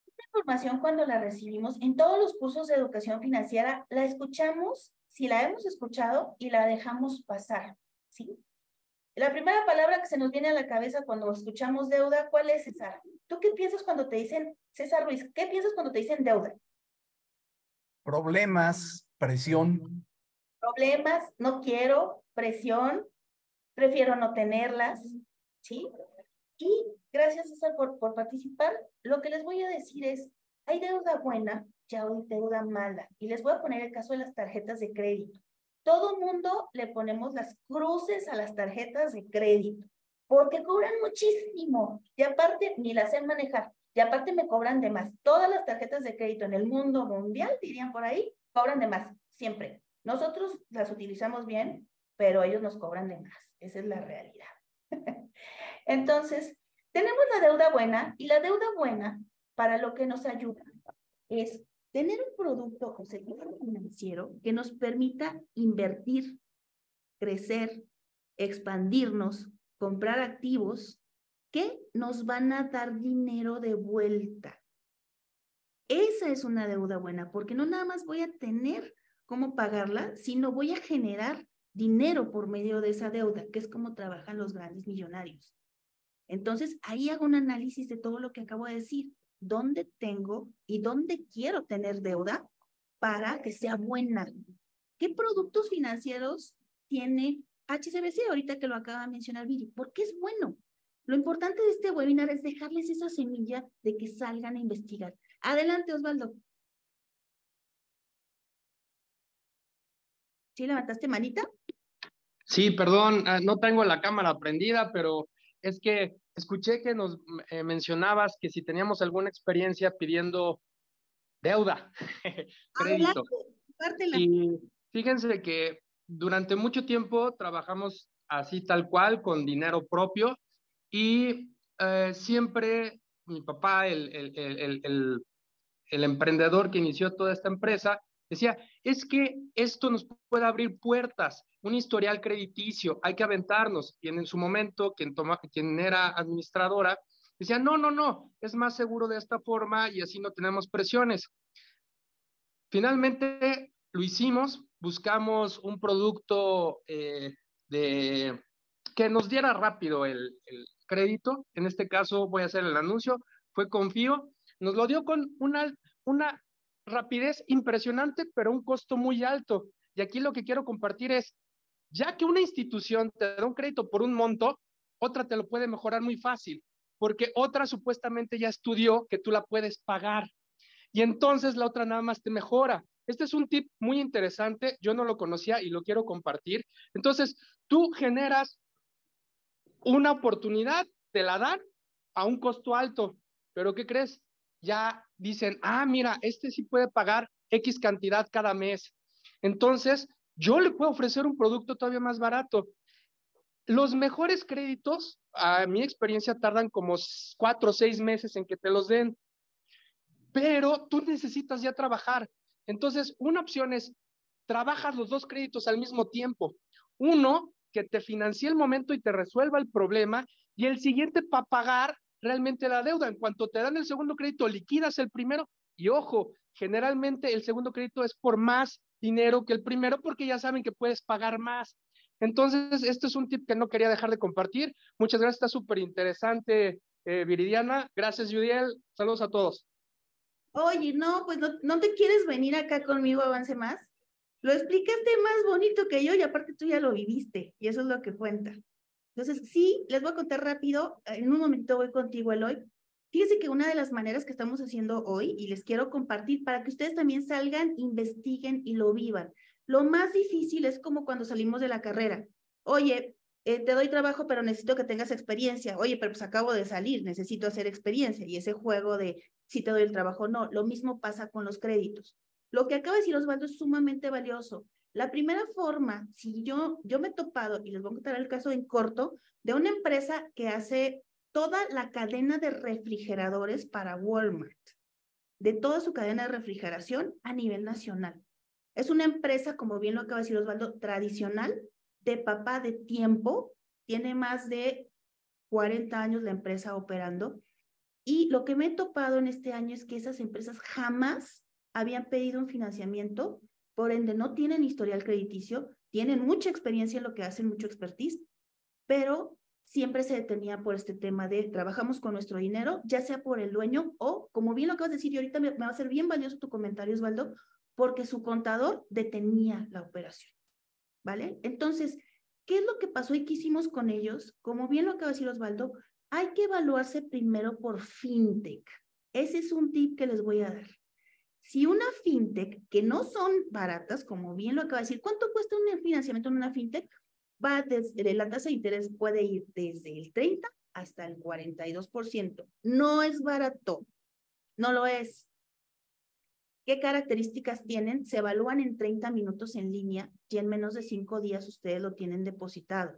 B: Esta información cuando la recibimos en todos los cursos de educación financiera, la escuchamos, si la hemos escuchado y la dejamos pasar, ¿sí? La primera palabra que se nos viene a la cabeza cuando escuchamos deuda, ¿cuál es, César? ¿Tú qué piensas cuando te dicen, César Ruiz, qué piensas cuando te dicen deuda?
E: Problemas, presión.
B: Problemas, no quiero, presión, prefiero no tenerlas, ¿sí? Y gracias, César, por, por participar. Lo que les voy a decir es, hay deuda buena y hay deuda mala. Y les voy a poner el caso de las tarjetas de crédito. Todo mundo le ponemos las cruces a las tarjetas de crédito porque cobran muchísimo y aparte ni las sé manejar y aparte me cobran de más. Todas las tarjetas de crédito en el mundo mundial, dirían por ahí, cobran de más, siempre. Nosotros las utilizamos bien, pero ellos nos cobran de más. Esa es la realidad. (laughs) Entonces, tenemos la deuda buena y la deuda buena para lo que nos ayuda es tener un producto o servicio financiero que nos permita invertir, crecer, expandirnos, comprar activos que nos van a dar dinero de vuelta. Esa es una deuda buena, porque no nada más voy a tener cómo pagarla, sino voy a generar dinero por medio de esa deuda, que es como trabajan los grandes millonarios. Entonces, ahí hago un análisis de todo lo que acabo de decir. ¿Dónde tengo y dónde quiero tener deuda para que sea buena? ¿Qué productos financieros tiene HCBC ahorita que lo acaba de mencionar Viri? ¿Por qué es bueno? Lo importante de este webinar es dejarles esa semilla de que salgan a investigar. Adelante, Osvaldo. ¿Sí levantaste manita?
F: Sí, perdón, ah, no tengo la cámara prendida, pero es que escuché que nos eh, mencionabas que si teníamos alguna experiencia pidiendo deuda, (laughs) crédito. y fíjense que durante mucho tiempo trabajamos así tal cual, con dinero propio, y eh, siempre mi papá, el, el, el, el, emprendedor que inició toda esta empresa, decía, es que esto nos puede abrir puertas, un historial crediticio, hay que aventarnos. Y en su momento, quien, toma, quien era administradora, decía, no, no, no, es más seguro de esta forma y así no tenemos presiones. Finalmente lo hicimos, buscamos un producto eh, que nos diera rápido el, el, crédito. En este caso voy a hacer el anuncio, fue Confío, nos lo dio con una, una rapidez impresionante, pero un costo muy alto. Y aquí lo que quiero compartir es, ya que una institución te da un crédito por un monto, otra te lo puede mejorar muy fácil, porque otra supuestamente ya estudió que tú la puedes pagar. Y entonces la otra nada más te mejora. Este es un tip muy interesante, yo no lo conocía y lo quiero compartir. Entonces, tú generas una oportunidad, te la dan a un costo alto, pero ¿qué crees? ya dicen, ah, mira, este sí puede pagar X cantidad cada mes. Entonces, yo le puedo ofrecer un producto todavía más barato. Los mejores créditos, a mi experiencia, tardan como cuatro o seis meses en que te los den, pero tú necesitas ya trabajar. Entonces, una opción es, trabajas los dos créditos al mismo tiempo. Uno, que te financie el momento y te resuelva el problema, y el siguiente para pagar realmente la deuda. En cuanto te dan el segundo crédito, liquidas el primero y ojo, generalmente el segundo crédito es por más dinero que el primero porque ya saben que puedes pagar más. Entonces, este es un tip que no quería dejar de compartir. Muchas gracias, está súper interesante, eh, Viridiana. Gracias, Judiel. Saludos a todos.
B: Oye, no, pues no, no te quieres venir acá conmigo, avance más. Lo explicaste más bonito que yo y aparte tú ya lo viviste y eso es lo que cuenta. Entonces, sí, les voy a contar rápido, en un momento voy contigo, Eloy. Fíjense que una de las maneras que estamos haciendo hoy, y les quiero compartir para que ustedes también salgan, investiguen y lo vivan. Lo más difícil es como cuando salimos de la carrera. Oye, eh, te doy trabajo, pero necesito que tengas experiencia. Oye, pero pues acabo de salir, necesito hacer experiencia. Y ese juego de si te doy el trabajo, no. Lo mismo pasa con los créditos. Lo que acaba de decir Osvaldo es sumamente valioso. La primera forma, si yo, yo me he topado, y les voy a contar el caso en corto, de una empresa que hace toda la cadena de refrigeradores para Walmart, de toda su cadena de refrigeración a nivel nacional. Es una empresa, como bien lo acaba de decir Osvaldo, tradicional, de papá de tiempo, tiene más de 40 años la empresa operando. Y lo que me he topado en este año es que esas empresas jamás habían pedido un financiamiento por ende no tienen historial crediticio, tienen mucha experiencia en lo que hacen, mucho expertise, pero siempre se detenía por este tema de trabajamos con nuestro dinero, ya sea por el dueño o, como bien lo acabas de decir, y ahorita me, va a ser bien valioso tu comentario, Osvaldo, porque su contador detenía la operación, ¿vale? Entonces, ¿qué es lo que pasó y qué hicimos con ellos? Como bien lo acaba de decir Osvaldo, hay que evaluarse primero por fintech. Ese es un tip que les voy a dar. Si una fintech, que no son baratas, como bien lo acaba de decir, ¿cuánto cuesta un financiamiento en una fintech? Va desde, la tasa de interés puede ir desde el 30 hasta el 42%. No es barato, no lo es. ¿Qué características tienen? Se evalúan en 30 minutos en línea y en menos de 5 días ustedes lo tienen depositado.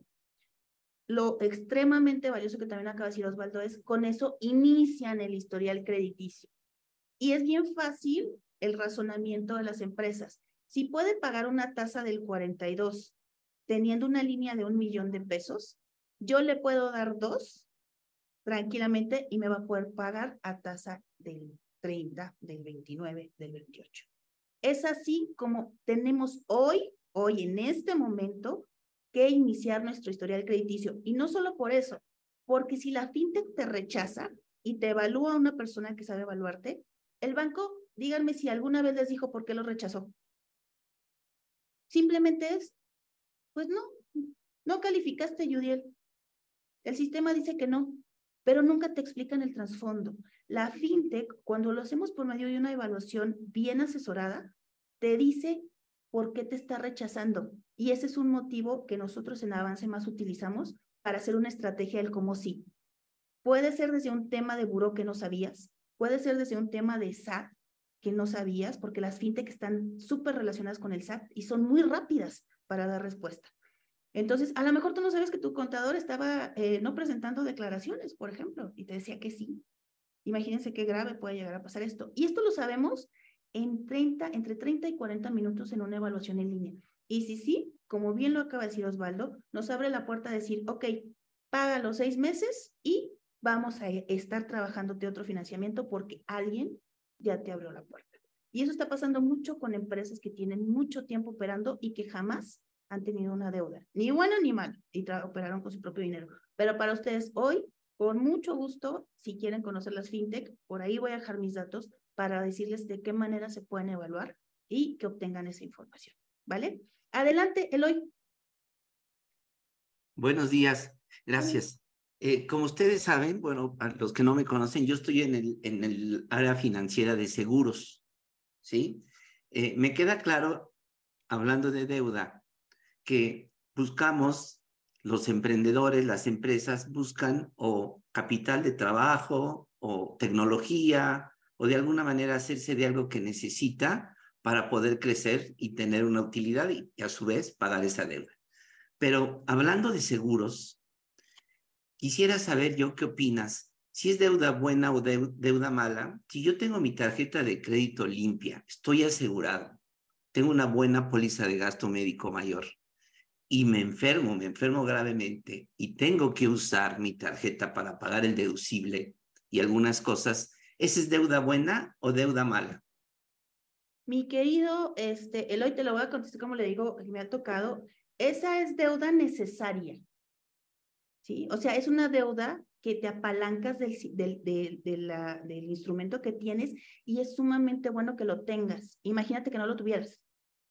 B: Lo extremadamente valioso que también acaba de decir Osvaldo es, con eso inician el historial crediticio. Y es bien fácil el razonamiento de las empresas. Si puede pagar una tasa del 42 teniendo una línea de un millón de pesos, yo le puedo dar dos tranquilamente y me va a poder pagar a tasa del 30, del 29, del 28. Es así como tenemos hoy, hoy en este momento, que iniciar nuestro historial crediticio. Y no solo por eso, porque si la fintech te rechaza y te evalúa una persona que sabe evaluarte, el banco, díganme si alguna vez les dijo por qué lo rechazó. Simplemente es, pues no, no calificaste, Judiel. El sistema dice que no, pero nunca te explican el trasfondo. La fintech, cuando lo hacemos por medio de una evaluación bien asesorada, te dice por qué te está rechazando. Y ese es un motivo que nosotros en Avance más utilizamos para hacer una estrategia del cómo sí. Puede ser desde un tema de buró que no sabías, puede ser desde un tema de SAT que no sabías, porque las fintech están súper relacionadas con el SAT y son muy rápidas para dar respuesta. Entonces, a lo mejor tú no sabes que tu contador estaba eh, no presentando declaraciones, por ejemplo, y te decía que sí. Imagínense qué grave puede llegar a pasar esto. Y esto lo sabemos en 30, entre 30 y 40 minutos en una evaluación en línea. Y si sí, como bien lo acaba de decir Osvaldo, nos abre la puerta a decir, ok, paga los seis meses y vamos a estar trabajándote otro financiamiento porque alguien ya te abrió la puerta. Y eso está pasando mucho con empresas que tienen mucho tiempo operando y que jamás han tenido una deuda, ni buena ni mala, y operaron con su propio dinero. Pero para ustedes hoy, con mucho gusto, si quieren conocer las fintech, por ahí voy a dejar mis datos para decirles de qué manera se pueden evaluar y que obtengan esa información. ¿Vale? Adelante, Eloy.
G: Buenos días, gracias. Eh, como ustedes saben, bueno, a los que no me conocen, yo estoy en el, en el área financiera de seguros, ¿sí? Eh, me queda claro, hablando de deuda, que buscamos, los emprendedores, las empresas buscan o capital de trabajo o tecnología o de alguna manera hacerse de algo que necesita para poder crecer y tener una utilidad y, a su vez pagar esa deuda. Pero hablando de seguros, quisiera saber yo qué opinas. Si es deuda buena o deuda mala, si yo tengo mi tarjeta de crédito limpia, estoy asegurado, tengo una buena póliza de gasto médico mayor y me enfermo, me enfermo gravemente y tengo que usar mi tarjeta para pagar el deducible y algunas cosas, ¿esa es deuda buena o deuda mala?
B: Mi querido, este, Eloy, te lo voy a contestar como le digo, me ha tocado. Esa es deuda necesaria. ¿Sí? O sea, es una deuda que te apalancas del, del, del, instrumento que tienes y es sumamente bueno que lo tengas. Imagínate que no lo tuvieras.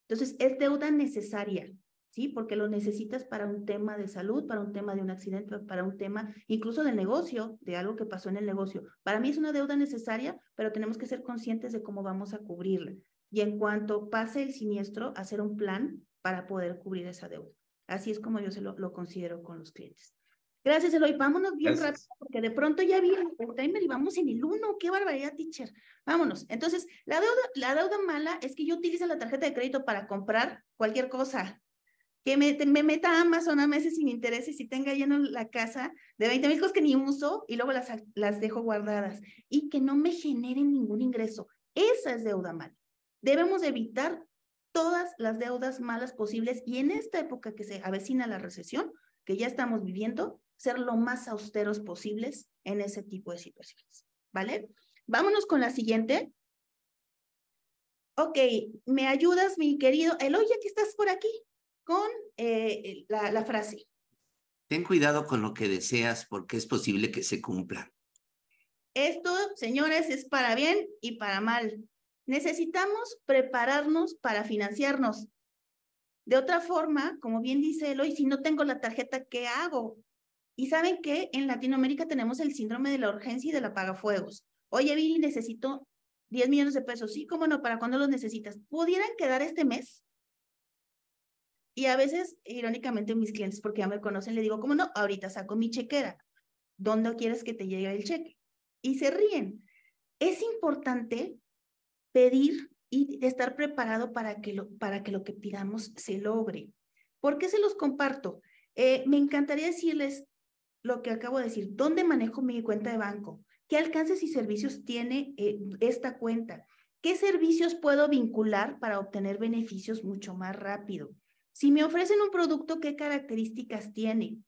B: Entonces, es deuda necesaria. ¿sí? Porque lo necesitas para un tema de salud, para un tema de un accidente, para un tema incluso del negocio, de algo que pasó en el negocio. Para mí es una deuda necesaria, pero tenemos que ser conscientes de cómo vamos a cubrirla y en cuanto pase el siniestro, hacer un plan para poder cubrir esa deuda. Así es como yo se lo, lo considero con los clientes. Gracias, Eloy. Vámonos bien rápido, porque de pronto ya vi el timer y vamos en el uno. ¡Qué barbaridad, teacher! Vámonos. Entonces, la deuda, la deuda mala es que yo utilice la tarjeta de crédito para comprar cualquier cosa. Que me, me meta a Amazon a meses sin intereses y tenga lleno la casa de 20 mil cosas que ni uso y luego las, las dejo guardadas. Y que no me generen ningún ingreso. Esa es deuda mala. Debemos evitar todas las deudas malas posibles y en esta época que se avecina la recesión, que ya estamos viviendo, ser lo más austeros posibles en ese tipo de situaciones. ¿Vale? Vámonos con la siguiente. Ok, ¿me ayudas, mi querido Eloy, ya que estás por aquí, con eh, la, la frase?
G: Ten cuidado con lo que deseas porque es posible que se cumpla.
B: Esto, señores, es para bien y para mal necesitamos prepararnos para financiarnos. De otra forma, como bien dice Eloy, si no tengo la tarjeta, ¿qué hago? Y saben que en Latinoamérica tenemos el síndrome de la urgencia y de la pagafuegos. Oye, Billy, necesito 10 millones de pesos. Sí, cómo no, ¿para cuándo los necesitas? ¿Pudieran quedar este mes? Y a veces, irónicamente, mis clientes, porque ya me conocen, le digo, ¿cómo no? Ahorita saco mi chequera. ¿Dónde quieres que te llegue el cheque? Y se ríen. Es importante pedir y estar preparado para que lo, para que, lo que pidamos se logre. ¿Por qué se los comparto? Eh, me encantaría decirles lo que acabo de decir, ¿dónde manejo mi cuenta de banco? ¿Qué alcances y servicios tiene eh, esta cuenta? ¿Qué servicios puedo vincular para obtener beneficios mucho más rápido? Si me ofrecen un producto, ¿qué características tiene?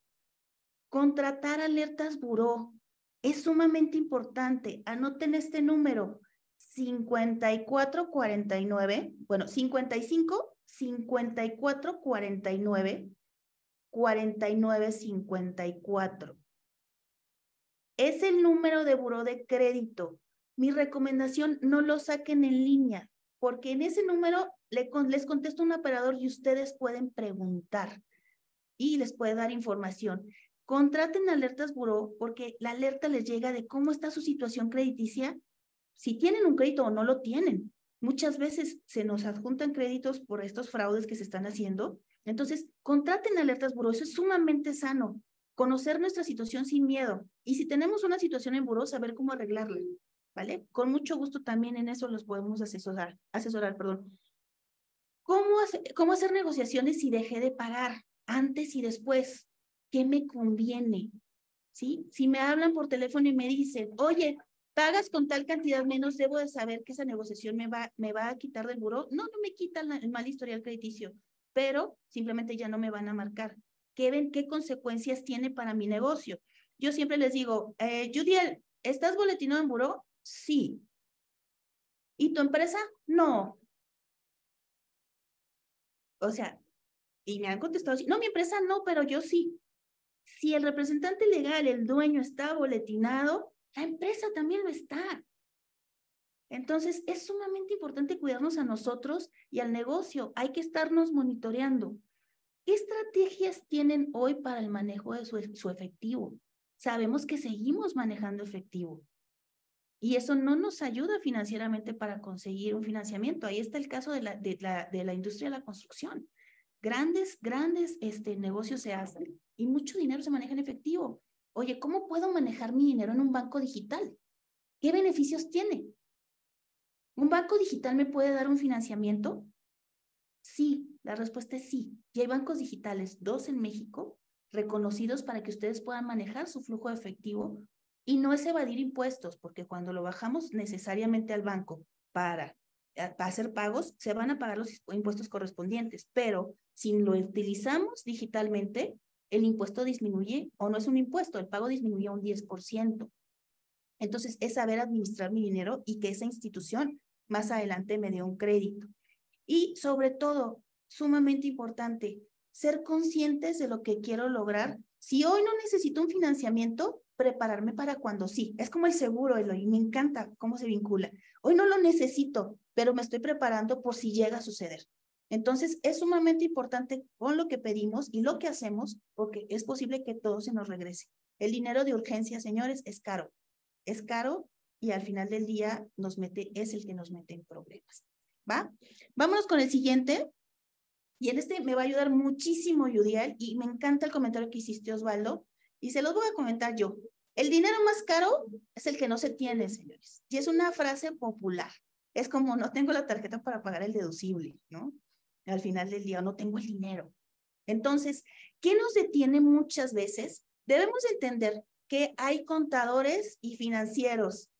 B: Contratar alertas buró es sumamente importante. Anoten este número, 5449, bueno, 55 5449 4954. Es el número de buró de crédito. Mi recomendación, no lo saquen en línea, porque en ese número les contesta un operador y ustedes pueden preguntar y les puede dar información. Contraten alertas buró porque la alerta les llega de cómo está su situación crediticia, si tienen un crédito o no lo tienen. Muchas veces se nos adjuntan créditos por estos fraudes que se están haciendo. Entonces, contraten alertas buró, eso es sumamente sano. Conocer nuestra situación sin miedo. Y si tenemos una situación en buró, saber cómo arreglarla. ¿Vale? Con mucho gusto también en eso los podemos asesorar. asesorar perdón. ¿Cómo, ¿Cómo hacer negociaciones si dejé de pagar antes y después? ¿qué me conviene? ¿Sí? Si me hablan por teléfono y me dicen, oye, pagas con tal cantidad menos, debo de saber que esa negociación me va, me va a quitar del buró. No, no me quita el mal historial crediticio, pero simplemente ya no me van a marcar. ¿Qué ven? ¿Qué consecuencias tiene para mi negocio? Yo siempre les digo, eh, Judiel, ¿estás boletinado en buró? Sí. ¿Y tu empresa? No. O sea, y me han contestado, no, mi empresa no, pero yo sí. Si el representante legal, el dueño, está boletinado, la empresa también lo está. Entonces, es sumamente importante cuidarnos a nosotros y al negocio. Hay que estarnos monitoreando. ¿Qué estrategias tienen hoy para el manejo de su, efectivo? Sabemos que seguimos manejando efectivo. Y eso no nos ayuda financieramente para conseguir un financiamiento. Ahí está el caso de la, de la, de la industria de la construcción. Grandes, grandes este, negocios se hacen y mucho dinero se maneja en efectivo. Oye, ¿cómo puedo manejar mi dinero en un banco digital? ¿Qué beneficios tiene? ¿Un banco digital me puede dar un financiamiento? Sí, la respuesta es sí. Y hay bancos digitales, dos en México, reconocidos para que ustedes puedan manejar su flujo efectivo y no es evadir impuestos, porque cuando lo bajamos necesariamente al banco para, eh, para hacer pagos, se van a pagar los impuestos correspondientes, pero si lo utilizamos digitalmente, el impuesto disminuye o no es un impuesto, el pago disminuye un 10%. Entonces, es saber administrar mi dinero y que esa institución más adelante me dé un crédito. Y sobre todo, sumamente importante, ser conscientes de lo que quiero lograr. Si hoy no necesito un financiamiento, prepararme para cuando sí. Es como el seguro, Eloy, me encanta cómo se vincula. Hoy no lo necesito, pero me estoy preparando por si llega a suceder. Entonces, es sumamente importante con lo que pedimos y lo que hacemos, porque es posible que todo se nos regrese. El dinero de urgencia, señores, es caro. Es caro y al final del día nos mete, es el que nos mete en problemas. ¿Va? Vámonos con el siguiente. Y en este me va a ayudar muchísimo, Yudiel, y me encanta el comentario que hiciste, Osvaldo, y se los voy a comentar yo. El dinero más caro es el que no se tiene, señores. Y es una frase popular. Es como, no tengo la tarjeta para pagar el deducible, ¿no? al final del día no tengo el dinero. Entonces, ¿qué nos detiene muchas veces? Debemos entender que hay contadores y financieros.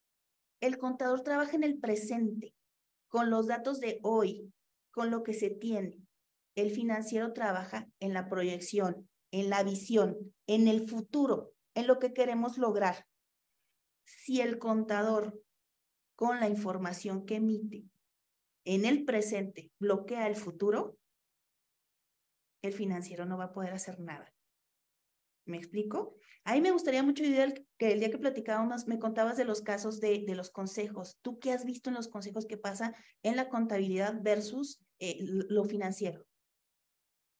B: El contador trabaja en el presente, con los datos de hoy, con lo que se tiene. El financiero trabaja en la proyección, en la visión, en el futuro, en lo que queremos lograr. Si el contador, con la información que emite, en el presente bloquea el futuro, el financiero no va a poder hacer nada. ¿Me explico? Ahí me gustaría mucho, que el día que platicábamos me contabas de los casos de, de los consejos. ¿Tú qué has visto en los consejos que pasa en la contabilidad versus eh, lo financiero?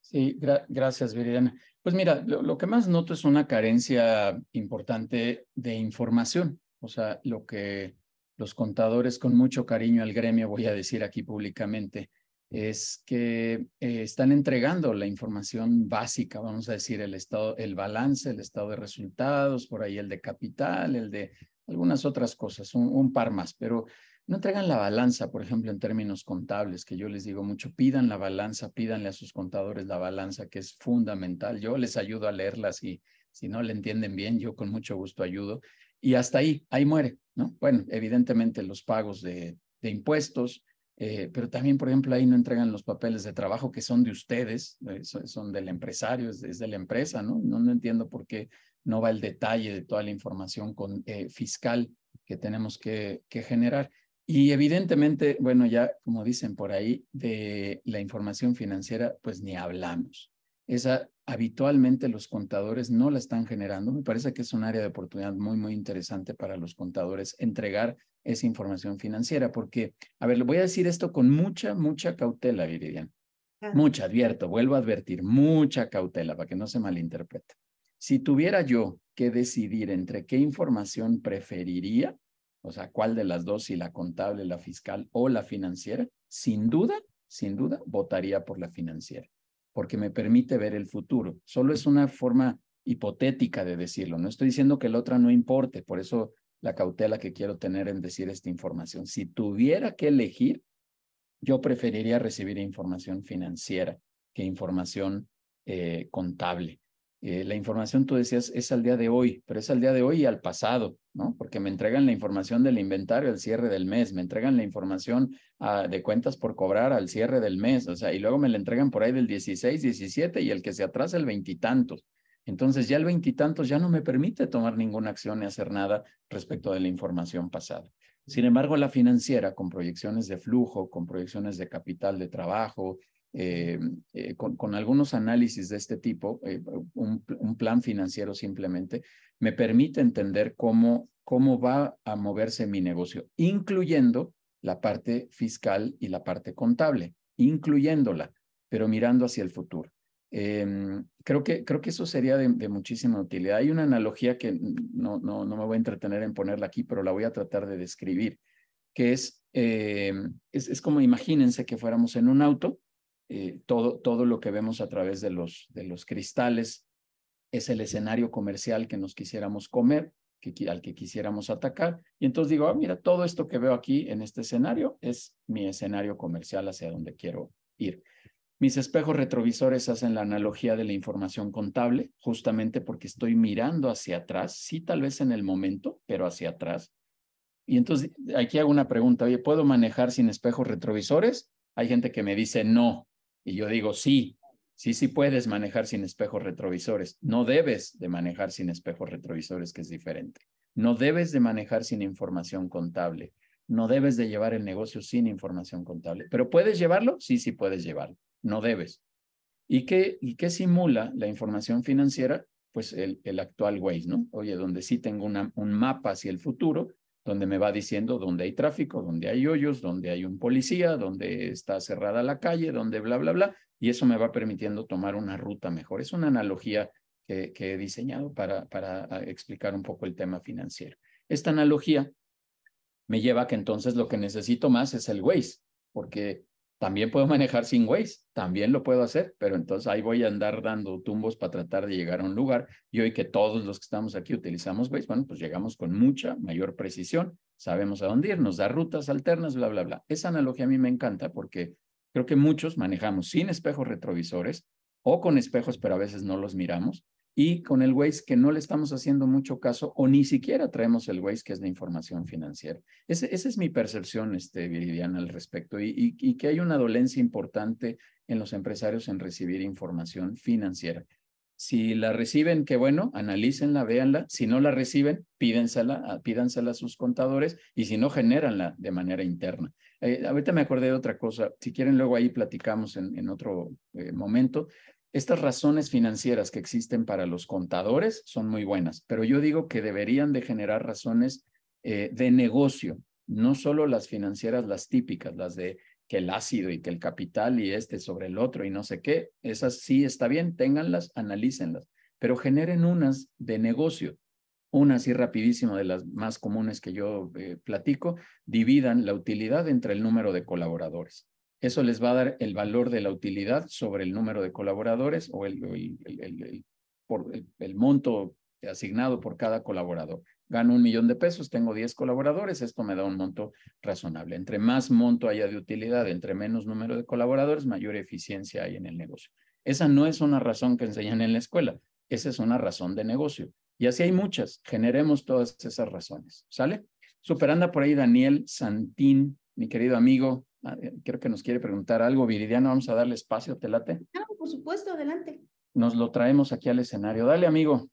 A: Sí, gracias, Viridiana. Pues mira, lo, que más noto es una carencia importante de información. O sea, lo que los contadores con mucho cariño al gremio, voy a decir aquí públicamente, es que eh, están entregando la información básica, vamos a decir, el estado, el balance, el estado de resultados, por ahí el de capital, el de algunas otras cosas, un, par más, pero no entregan la balanza, por ejemplo, en términos contables, que yo les digo mucho, pidan la balanza, pídanle a sus contadores la balanza, que es fundamental. Yo les ayudo a leerlas y si no le entienden bien, yo con mucho gusto ayudo. Y hasta ahí, ahí muere, ¿no? Bueno, evidentemente los pagos de de impuestos, eh, pero también, por ejemplo, ahí no entregan los papeles de trabajo que son de ustedes, eh, son, del empresario, es, de la empresa, ¿no? ¿no? entiendo por qué no va el detalle de toda la información eh, fiscal que tenemos que, que generar. Y evidentemente, bueno, ya como dicen por ahí, de la información financiera, pues ni hablamos. Esa habitualmente los contadores no la están generando. Me parece que es un área de oportunidad muy, muy interesante para los contadores entregar esa información financiera, porque, a ver, le voy a decir esto con mucha, mucha cautela, Viridian. Mucha, advierto, vuelvo a advertir, mucha cautela para que no se malinterprete. Si tuviera yo que decidir entre qué información preferiría, o sea, cuál de las dos, si la contable, la fiscal o la financiera, sin duda, sin duda, votaría por la financiera, porque me permite ver el futuro. Solo es una forma hipotética de decirlo. No estoy diciendo que la otra no importe, por eso la cautela que quiero tener en decir esta información. Si tuviera que elegir, yo preferiría recibir información financiera que información eh, contable. Eh, la información, tú decías, es al día de hoy, pero es al día de hoy y al pasado, ¿no? Porque me entregan la información del inventario al cierre del mes, me entregan la información ah, de cuentas por cobrar al cierre del mes, o sea, y luego me la entregan por ahí del 16, 17 y el que se atrasa el veintitantos. Entonces ya el veintitantos ya no me permite tomar ninguna acción ni hacer nada respecto de la información pasada. Sin embargo, la financiera, con proyecciones de flujo, con proyecciones de capital de trabajo, eh, eh, con, algunos análisis de este tipo, eh, un, plan financiero simplemente, me permite entender cómo, cómo va a moverse mi negocio, incluyendo la parte fiscal y la parte contable, incluyéndola, pero mirando hacia el futuro. Em, creo, que, creo que eso sería de, muchísima utilidad. Hay una analogía que no, no, no me voy a entretener en ponerla aquí, pero la voy a tratar de describir, que es, em, es, es como imagínense que fuéramos en un auto eh, todo, todo lo que vemos a través de los, de los cristales es el escenario comercial que nos quisiéramos comer, que, al que quisiéramos atacar. Y entonces digo, ah, mira, todo esto que veo aquí en este escenario es mi escenario comercial hacia donde quiero ir. Mis espejos retrovisores hacen la analogía de la información contable, justamente porque estoy mirando hacia atrás, sí tal vez en el momento, pero hacia atrás. Y entonces aquí hago una pregunta, oye, ¿puedo manejar sin espejos retrovisores? Hay gente que me dice no, y yo digo, sí, sí, sí puedes manejar sin espejos retrovisores. No debes de manejar sin espejos retrovisores, que es diferente. No debes de manejar sin información contable. No debes de llevar el negocio sin información contable. ¿Pero puedes llevarlo? Sí, sí puedes llevarlo. No debes. ¿Y qué, y qué simula la información financiera? Pues el, el actual Waze, ¿no? Oye, donde sí tengo un mapa hacia el futuro donde me va diciendo dónde hay tráfico, dónde hay hoyos, dónde hay un policía, dónde está cerrada la calle, dónde bla, bla, bla, y eso me va permitiendo tomar una ruta mejor. Es una analogía que, he diseñado para, para ah, explicar un poco el tema financiero. Esta analogía me lleva a que entonces lo que necesito más es el Waze, porque también puedo manejar sin Waze, también lo puedo hacer, pero entonces ahí voy a andar dando tumbos para tratar de llegar a un lugar. Y hoy que todos los que estamos aquí utilizamos Waze, bueno, pues llegamos con mucha mayor precisión, sabemos a dónde ir, nos da rutas alternas, bla, bla, bla. Esa analogía a mí me encanta porque creo que muchos manejamos sin espejos retrovisores o con espejos, pero a veces no los miramos y con el Waze que no le estamos haciendo mucho caso o ni siquiera traemos el Waze que es de información financiera. esa es mi percepción, este, Viridiana, al respecto y, y, que hay una dolencia importante en los empresarios en recibir información financiera. Si la reciben, qué bueno, analícenla, véanla. Si no la reciben, pídensela, pídansela a sus contadores y si no, genéranla de manera interna. Eh, ahorita me acordé de otra cosa. Si quieren, luego ahí platicamos en, en otro eh, momento. Estas razones financieras que existen para los contadores son muy buenas, pero yo digo que deberían de generar razones eh, de negocio, no solo las financieras, las típicas, las de que el ácido y que el capital y este sobre el otro y no sé qué, esas sí está bien, ténganlas, analícenlas, pero generen unas de negocio. Una así rapidísimo de las más comunes que yo eh, platico, dividan la utilidad entre el número de colaboradores. Eso les va a dar el valor de la utilidad sobre el número de colaboradores o el, el, por el, monto asignado por cada colaborador. Gano un millón de pesos, tengo 10 colaboradores, esto me da un monto razonable. Entre más monto haya de utilidad, entre menos número de colaboradores, mayor eficiencia hay en el negocio. Esa no es una razón que enseñan en la escuela, esa es una razón de negocio. Y así hay muchas, generemos todas esas razones, ¿sale? Superanda por ahí Daniel Santín mi querido amigo, creo que nos quiere preguntar algo. Viridiana, vamos a darle espacio, ¿te late?
B: No, por supuesto, adelante.
A: Nos lo traemos aquí al escenario. Dale, amigo.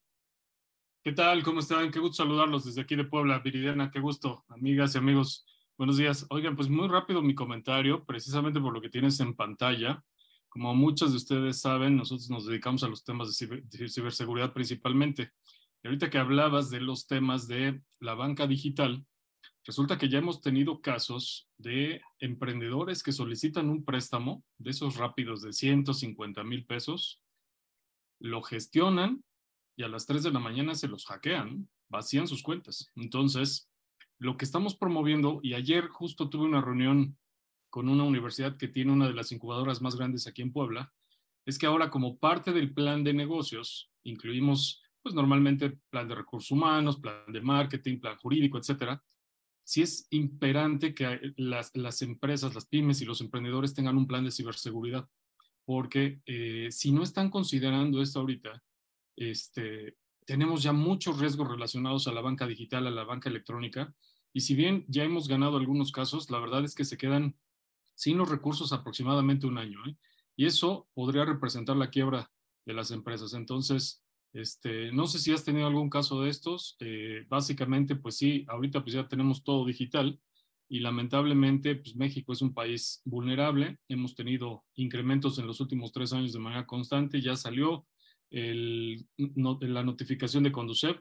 H: ¿Qué tal? ¿Cómo están? Qué gusto saludarlos desde aquí de Puebla, Viridiana, qué gusto, amigas y amigos. Buenos días. Oigan, pues muy rápido mi comentario, precisamente por lo que tienes en pantalla. Como muchos de ustedes saben, nosotros nos dedicamos a los temas de, de ciberseguridad principalmente. Y ahorita que hablabas de los temas de la banca digital, resulta que ya hemos tenido casos de emprendedores que solicitan un préstamo de esos rápidos de 150 mil pesos, lo gestionan y a las 3 de la mañana se los hackean, vacían sus cuentas. Entonces, lo que estamos promoviendo, y ayer justo tuve una reunión con una universidad que tiene una de las incubadoras más grandes aquí en Puebla, es que ahora como parte del plan de negocios, incluimos pues normalmente plan de recursos humanos, plan de marketing, plan jurídico, etcétera. Sí es imperante que las, empresas, las pymes y los emprendedores tengan un plan de ciberseguridad, porque eh, si no están considerando esto ahorita, este, tenemos ya muchos riesgos relacionados a la banca digital, a la banca electrónica, y si bien ya hemos ganado algunos casos, la verdad es que se quedan sin los recursos aproximadamente un año, ¿eh? y eso podría representar la quiebra de las empresas. Entonces, este, no sé si has tenido algún caso de estos. Eh, básicamente, pues sí, ahorita pues ya tenemos todo digital y lamentablemente, pues México es un país vulnerable. Hemos tenido incrementos en los últimos tres años de manera constante. Ya salió la notificación de Conducep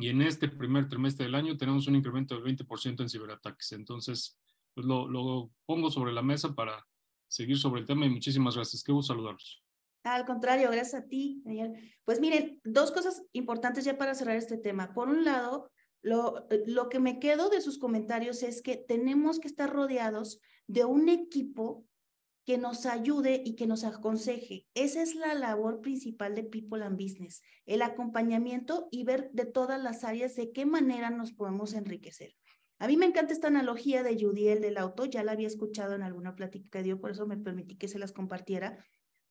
H: y en este primer trimestre del año tenemos un incremento del 20% en ciberataques. Entonces, pues lo, lo, pongo sobre la mesa para seguir sobre el tema y muchísimas gracias. Qué gusto saludarlos.
B: Al contrario, gracias a ti, Daniel. Pues miren, dos cosas importantes ya para cerrar este tema. Por un lado, lo, lo que me quedo de sus comentarios es que tenemos que estar rodeados de un equipo que nos ayude y que nos aconseje. Esa es la labor principal de People and Business, el acompañamiento y ver de todas las áreas de qué manera nos podemos enriquecer. A mí me encanta esta analogía de Judiel del auto, ya la había escuchado en alguna plática que dio, por eso me permití que se las compartiera,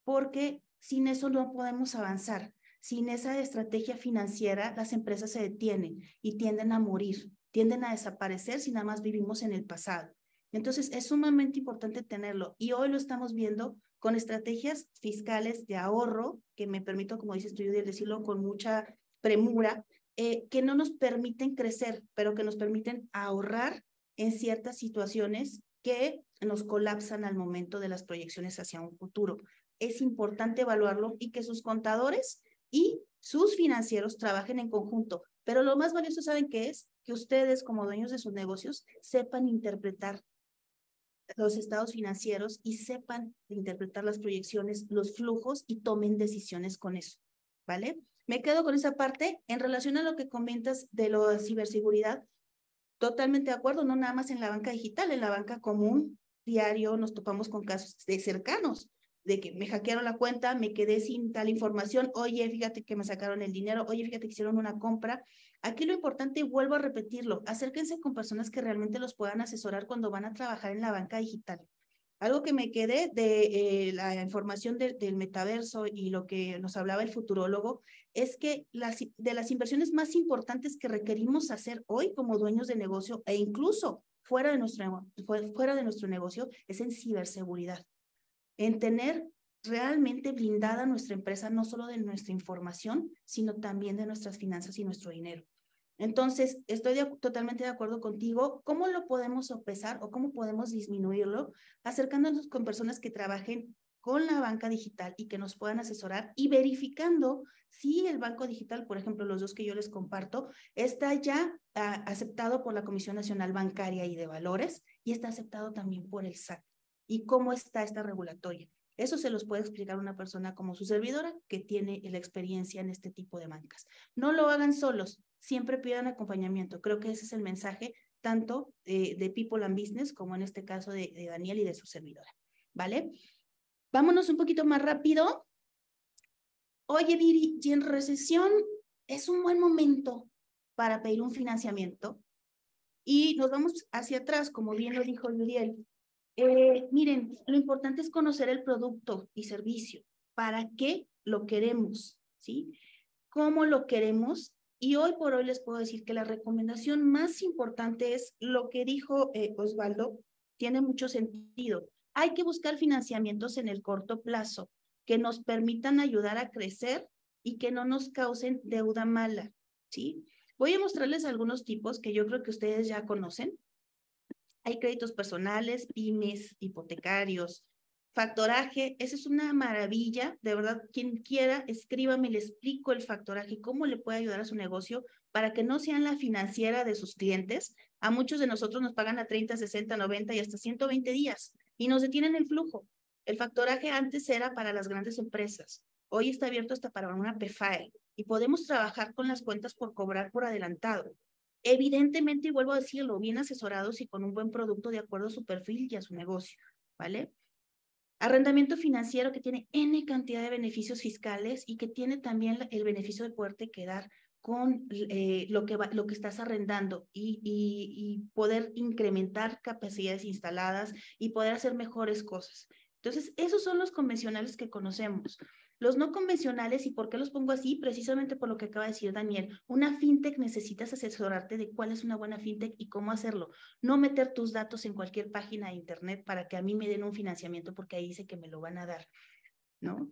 B: porque sin eso no podemos avanzar. Sin esa estrategia financiera, las empresas se detienen y tienden a morir, tienden a desaparecer si nada más vivimos en el pasado. Entonces, es sumamente importante tenerlo y hoy lo estamos viendo con estrategias fiscales de ahorro, que me permito, como dices tú, decirlo con mucha premura, eh, que no nos permiten crecer, pero que nos permiten ahorrar en ciertas situaciones que nos colapsan al momento de las proyecciones hacia un futuro. Es importante evaluarlo y que sus contadores y sus financieros trabajen en conjunto. Pero lo más valioso, ¿saben qué es? Que ustedes, como dueños de sus negocios, sepan interpretar los estados financieros y sepan interpretar las proyecciones, los flujos y tomen decisiones con eso, ¿vale? Me quedo con esa parte. En relación a lo que comentas de la ciberseguridad, totalmente de acuerdo, no nada más en la banca digital, en la banca común, diario nos topamos con casos de cercanos, de que me hackearon la cuenta, me quedé sin tal información, oye, fíjate que me sacaron el dinero, oye, fíjate que hicieron una compra. Aquí lo importante, y vuelvo a repetirlo, acérquense con personas que realmente los puedan asesorar cuando van a trabajar en la banca digital. Algo que me quedé de eh, la información del metaverso y lo que nos hablaba el futurólogo es que las, de las inversiones más importantes que requerimos hacer hoy como dueños de negocio e incluso fuera de nuestro, fuera de nuestro negocio es en ciberseguridad en tener realmente blindada nuestra empresa, no solo de nuestra información, sino también de nuestras finanzas y nuestro dinero. Entonces, estoy totalmente de acuerdo contigo. ¿Cómo lo podemos sopesar o cómo podemos disminuirlo? Acercándonos con personas que trabajen con la banca digital y que nos puedan asesorar y verificando si el banco digital, por ejemplo, los dos que yo les comparto, está ya ah, aceptado por la Comisión Nacional Bancaria y de Valores y está aceptado también por el SAT y cómo está esta regulatoria. Eso se los puede explicar una persona como su servidora que tiene la experiencia en este tipo de bancas. No lo hagan solos, siempre pidan acompañamiento. Creo que ese es el mensaje tanto de, People and Business como en este caso de, Daniel y de su servidora. ¿Vale? Vámonos un poquito más rápido. Oye, Viri, y en recesión es un buen momento para pedir un financiamiento. Y nos vamos hacia atrás, como bien lo dijo Juliel. Eh, miren, lo importante es conocer el producto y servicio. ¿Para qué lo queremos? ¿Sí? ¿Cómo lo queremos? Y hoy por hoy les puedo decir que la recomendación más importante es lo que dijo eh, Osvaldo, tiene mucho sentido. Hay que buscar financiamientos en el corto plazo que nos permitan ayudar a crecer y que no nos causen deuda mala, ¿sí? Voy a mostrarles algunos tipos que yo creo que ustedes ya conocen. Hay créditos personales, pymes, hipotecarios, Factoraje, esa es una maravilla, de verdad, quien quiera, escríbame, le explico el factoraje, cómo le puede ayudar a su negocio para que no sean la financiera de sus clientes. A muchos de nosotros nos pagan a 30, 60, 90 y hasta 120 días y nos detienen el flujo. El factoraje antes era para las grandes empresas, hoy está abierto hasta para una PFAE y podemos trabajar con las cuentas por cobrar por adelantado. Evidentemente, y vuelvo a decirlo, bien asesorados y con un buen producto de acuerdo a su perfil y a su negocio, ¿vale? Arrendamiento financiero que tiene N cantidad de beneficios fiscales y que tiene también el beneficio de poderte quedar con eh, lo, que lo que estás arrendando y, y, poder incrementar capacidades instaladas y poder hacer mejores cosas. Entonces, esos son los convencionales que conocemos. Los no convencionales, ¿y por qué los pongo así? Precisamente por lo que acaba de decir Daniel. Una fintech necesitas asesorarte de cuál es una buena fintech y cómo hacerlo. No meter tus datos en cualquier página de internet para que a mí me den un financiamiento porque ahí dice que me lo van a dar, ¿no?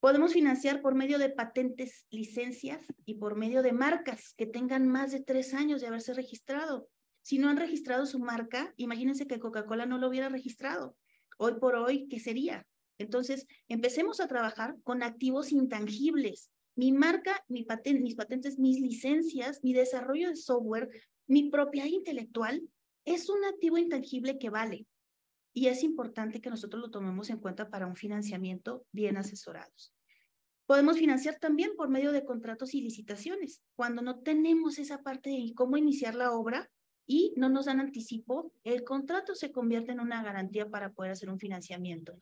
B: Podemos financiar por medio de patentes, licencias y por medio de marcas que tengan más de tres años de haberse registrado. Si no han registrado su marca, imagínense que Coca-Cola no lo hubiera registrado. Hoy por hoy, ¿qué sería? Entonces, empecemos a trabajar con activos intangibles. Mi marca, mi mis patentes, mis licencias, mi desarrollo de software, mi propiedad intelectual es un activo intangible que vale. Y es importante que nosotros lo tomemos en cuenta para un financiamiento bien asesorados. Podemos financiar también por medio de contratos y licitaciones. Cuando no tenemos esa parte de cómo iniciar la obra y no nos dan anticipo, el contrato se convierte en una garantía para poder hacer un financiamiento.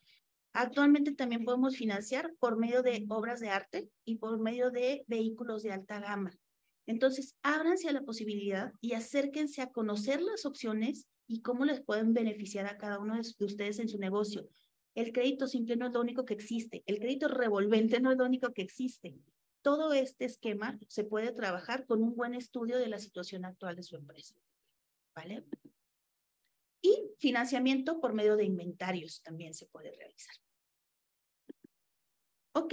B: Actualmente también podemos financiar por medio de obras de arte y por medio de vehículos de alta gama. Entonces, ábranse a la posibilidad y acérquense a conocer las opciones y cómo les pueden beneficiar a cada uno de ustedes en su negocio. El crédito simple no es lo único que existe, el crédito revolvente no es lo único que existe. Todo este esquema se puede trabajar con un buen estudio de la situación actual de su empresa. ¿Vale? Y financiamiento por medio de inventarios también se puede realizar. Ok,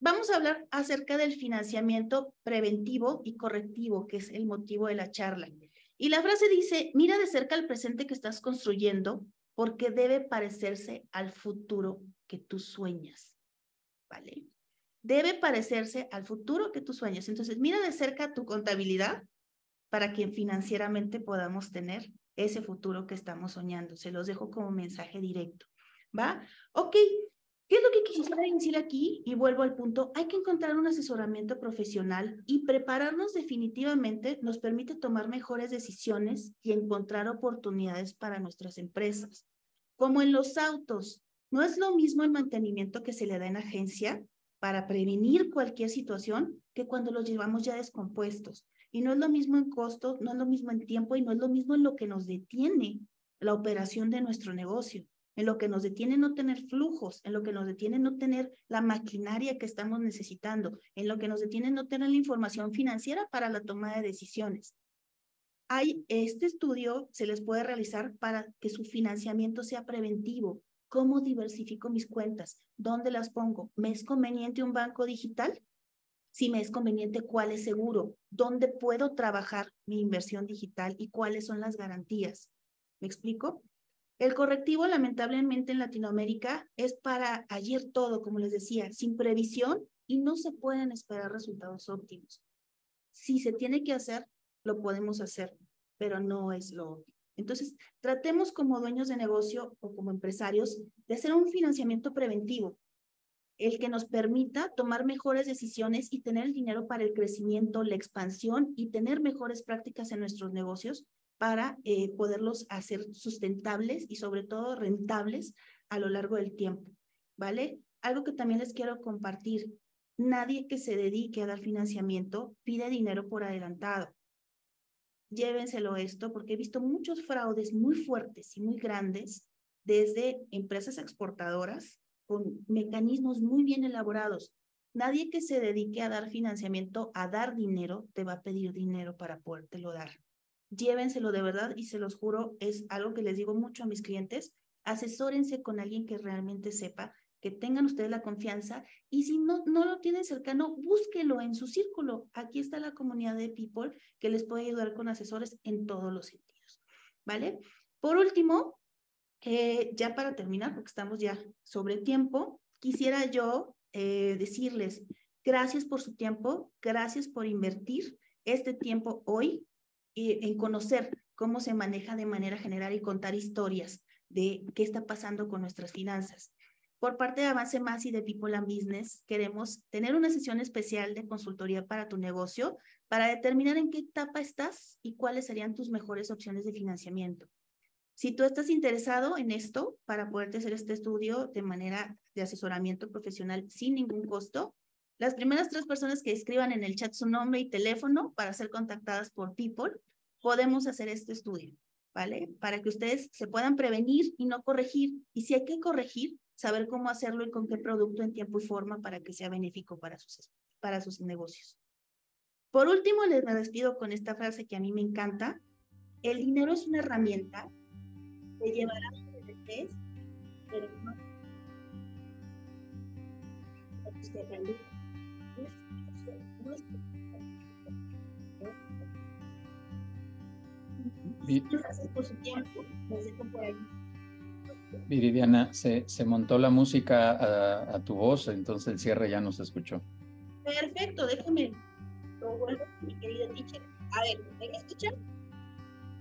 B: vamos a hablar acerca del financiamiento preventivo y correctivo, que es el motivo de la charla. Y la frase dice, mira de cerca el presente que estás construyendo porque debe parecerse al futuro que tú sueñas. ¿Vale? Debe parecerse al futuro que tú sueñas. Entonces, mira de cerca tu contabilidad para que financieramente podamos tener ese futuro que estamos soñando. Se los dejo como mensaje directo. ¿Va? Ok, ¿Qué es lo que quisiera decir aquí? Y vuelvo al punto, hay que encontrar un asesoramiento profesional y prepararnos definitivamente nos permite tomar mejores decisiones y encontrar oportunidades para nuestras empresas. Como en los autos, no es lo mismo el mantenimiento que se le da en agencia para prevenir cualquier situación que cuando los llevamos ya descompuestos. Y no es lo mismo en costo, no es lo mismo en tiempo y no es lo mismo en lo que nos detiene la operación de nuestro negocio en lo que nos detiene no tener flujos, en lo que nos detiene no tener la maquinaria que estamos necesitando, en lo que nos detiene no tener la información financiera para la toma de decisiones. Hay este estudio se les puede realizar para que su financiamiento sea preventivo. ¿Cómo diversifico mis cuentas? ¿Dónde las pongo? ¿Me es conveniente un banco digital? Si me es conveniente, ¿cuál es seguro? ¿Dónde puedo trabajar mi inversión digital y cuáles son las garantías? ¿Me explico? El correctivo, lamentablemente, en Latinoamérica es para ayer todo, como les decía, sin previsión y no se pueden esperar resultados óptimos. Si se tiene que hacer, lo podemos hacer, pero no es lo óptimo. Entonces, tratemos como dueños de negocio o como empresarios de hacer un financiamiento preventivo, el que nos permita tomar mejores decisiones y tener el dinero para el crecimiento, la expansión y tener mejores prácticas en nuestros negocios para eh, poderlos hacer sustentables y sobre todo rentables a lo largo del tiempo, ¿vale? Algo que también les quiero compartir, nadie que se dedique a dar financiamiento pide dinero por adelantado. Llévenselo esto porque he visto muchos fraudes muy fuertes y muy grandes desde empresas exportadoras con mecanismos muy bien elaborados. Nadie que se dedique a dar financiamiento, a dar dinero, te va a pedir dinero para podértelo dar. Llévenselo de verdad y se los juro, es algo que les digo mucho a mis clientes, asesórense con alguien que realmente sepa, que tengan ustedes la confianza y si no, no lo tienen cercano, búsquelo en su círculo. Aquí está la comunidad de People que les puede ayudar con asesores en todos los sentidos, ¿vale? Por último, eh, ya para terminar, porque estamos ya sobre tiempo, quisiera yo eh, decirles gracias por su tiempo, gracias por invertir este tiempo hoy en conocer cómo se maneja de manera general y contar historias de qué está pasando con nuestras finanzas. Por parte de Avance Más y de People and Business, queremos tener una sesión especial de consultoría para tu negocio para determinar en qué etapa estás y cuáles serían tus mejores opciones de financiamiento. Si tú estás interesado en esto, para poderte hacer este estudio de manera de asesoramiento profesional sin ningún costo, las primeras tres personas que escriban en el chat su nombre y teléfono para ser contactadas por People, podemos hacer este estudio, ¿vale? Para que ustedes se puedan prevenir y no corregir. Y si hay que corregir, saber cómo hacerlo y con qué producto en tiempo y forma para que sea benéfico para sus, para sus negocios. Por último, les despido con esta frase que a mí me encanta. El dinero es una herramienta te llevará donde desees, pero no Gracias por su tiempo. por ahí.
A: Viridiana, se, se, montó la música a, a, tu voz, entonces el cierre ya no se escuchó.
B: Perfecto, déjame. Lo vuelvo, mi querida teacher. A ver, ¿me escuchan?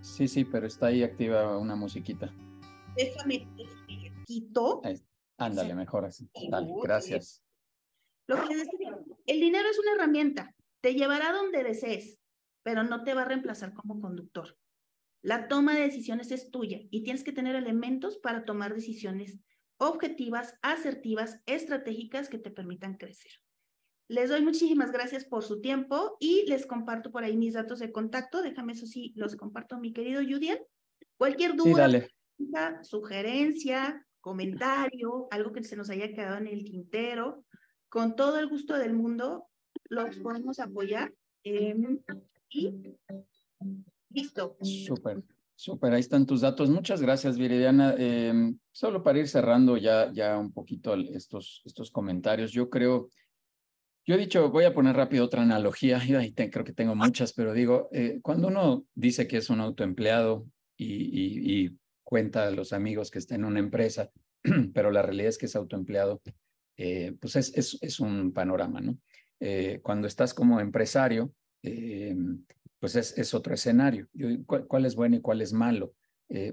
A: Sí, sí, pero está ahí activa una musiquita.
B: Déjame, déjame quito.
A: ándale, mejor así. Dale, gracias.
B: Lo que decía, el dinero es una herramienta, te llevará donde desees, pero no te va a reemplazar como conductor. La toma de decisiones es tuya y tienes que tener elementos para tomar decisiones objetivas, asertivas, estratégicas que te permitan crecer. Les doy muchísimas gracias por su tiempo y les comparto por ahí mis datos de contacto. Déjame eso sí, los comparto mi querido Judiel. Cualquier duda, sugerencia, comentario, algo que se nos haya quedado en el tintero, con todo el gusto del mundo, los podemos apoyar. Em, y listo.
A: Súper. Súper, ahí están tus datos. Muchas gracias, Viridiana. Em, solo para ir cerrando ya, ya un poquito estos, estos comentarios, yo creo yo he dicho, voy a poner rápido otra analogía, (laughs) y creo que tengo muchas, pero digo, eh, cuando uno dice que es un autoempleado y, cuenta a los amigos que está en una empresa, (clears throat) pero la realidad es que es autoempleado, eh, pues es, es, es, un panorama, ¿no? Eh, cuando estás como empresario, pues es, otro escenario. ¿cuál, ¿cuál, es bueno y cuál es malo?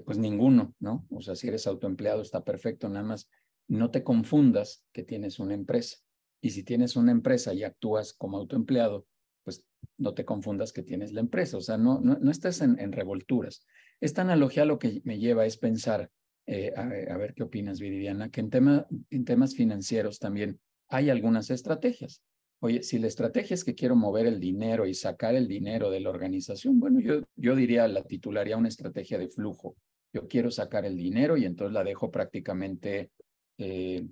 A: pues ninguno, ¿no? O sea, si eres autoempleado está perfecto, nada más no te confundas que tienes una empresa. Y si tienes una empresa y actúas como autoempleado, pues no te confundas que tienes la empresa, o sea, no, no, no estés en, en, revolturas. Esta analogía lo que me lleva es pensar, eh, a, a, ver qué opinas, Viridiana, que en, tema, en temas financieros también hay algunas estrategias. Oye, si la estrategia es que quiero mover el dinero y sacar el dinero de la organización, bueno, yo, yo diría, la titularía una estrategia de flujo. Yo quiero sacar el dinero y entonces la dejo prácticamente eh,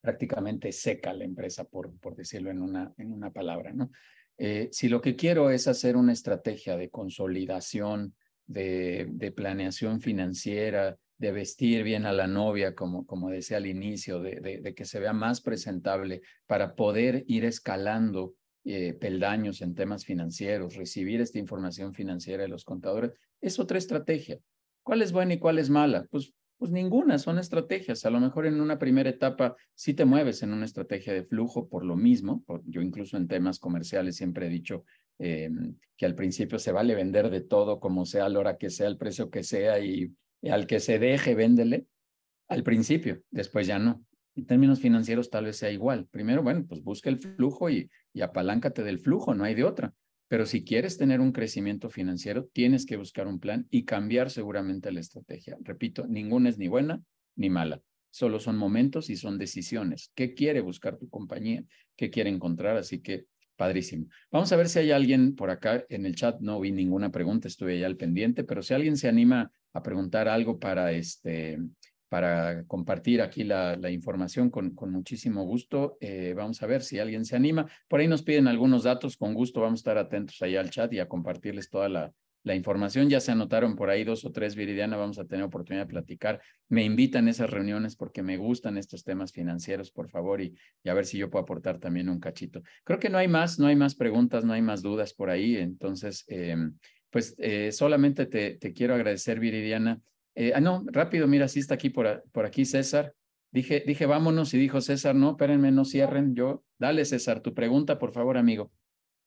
A: prácticamente seca la empresa, por, por decirlo en una, en una palabra, ¿no? Eh, si lo que quiero es hacer una estrategia de consolidación, de, de, planeación financiera, de vestir bien a la novia, como, como decía al inicio, de, que se vea más presentable para poder ir escalando eh, peldaños en temas financieros, recibir esta información financiera de los contadores, es otra estrategia. ¿Cuál es buena y cuál es mala? Pues pues ninguna, son estrategias. A lo mejor en una primera etapa sí te mueves en una estrategia de flujo por lo mismo. yo incluso en temas comerciales siempre he dicho eh, que al principio se vale vender de todo, como sea, a la hora que sea, el precio que sea, y, al que se deje, véndele al principio, después ya no. En términos financieros tal vez sea igual. Primero, bueno, pues busca el flujo y, y apaláncate del flujo, no hay de otra. Pero si quieres tener un crecimiento financiero, tienes que buscar un plan y cambiar seguramente la estrategia. Repito, ninguna es ni buena ni mala. Solo son momentos y son decisiones. ¿Qué quiere buscar tu compañía? ¿Qué quiere encontrar? Así que, padrísimo. Vamos a ver si hay alguien por acá en el chat. No vi ninguna pregunta, estuve ya al pendiente, pero si alguien se anima a preguntar algo para este para compartir aquí la, la información con, con, muchísimo gusto. Eh, vamos a ver si alguien se anima. Por ahí nos piden algunos datos, con gusto vamos a estar atentos ahí al chat y a compartirles toda la, la información. Ya se anotaron por ahí dos o tres, Viridiana, vamos a tener oportunidad de platicar. Me invitan a esas reuniones porque me gustan estos temas financieros, por favor, y, y, a ver si yo puedo aportar también un cachito. Creo que no hay más, no hay más preguntas, no hay más dudas por ahí. Entonces, eh, pues eh, solamente te, quiero agradecer, Viridiana. Eh, ah, no, rápido, mira, sí está aquí por, por aquí César. Dije, dije, vámonos y dijo César, no, espérenme, no cierren. Yo, dale César, tu pregunta, por favor, amigo.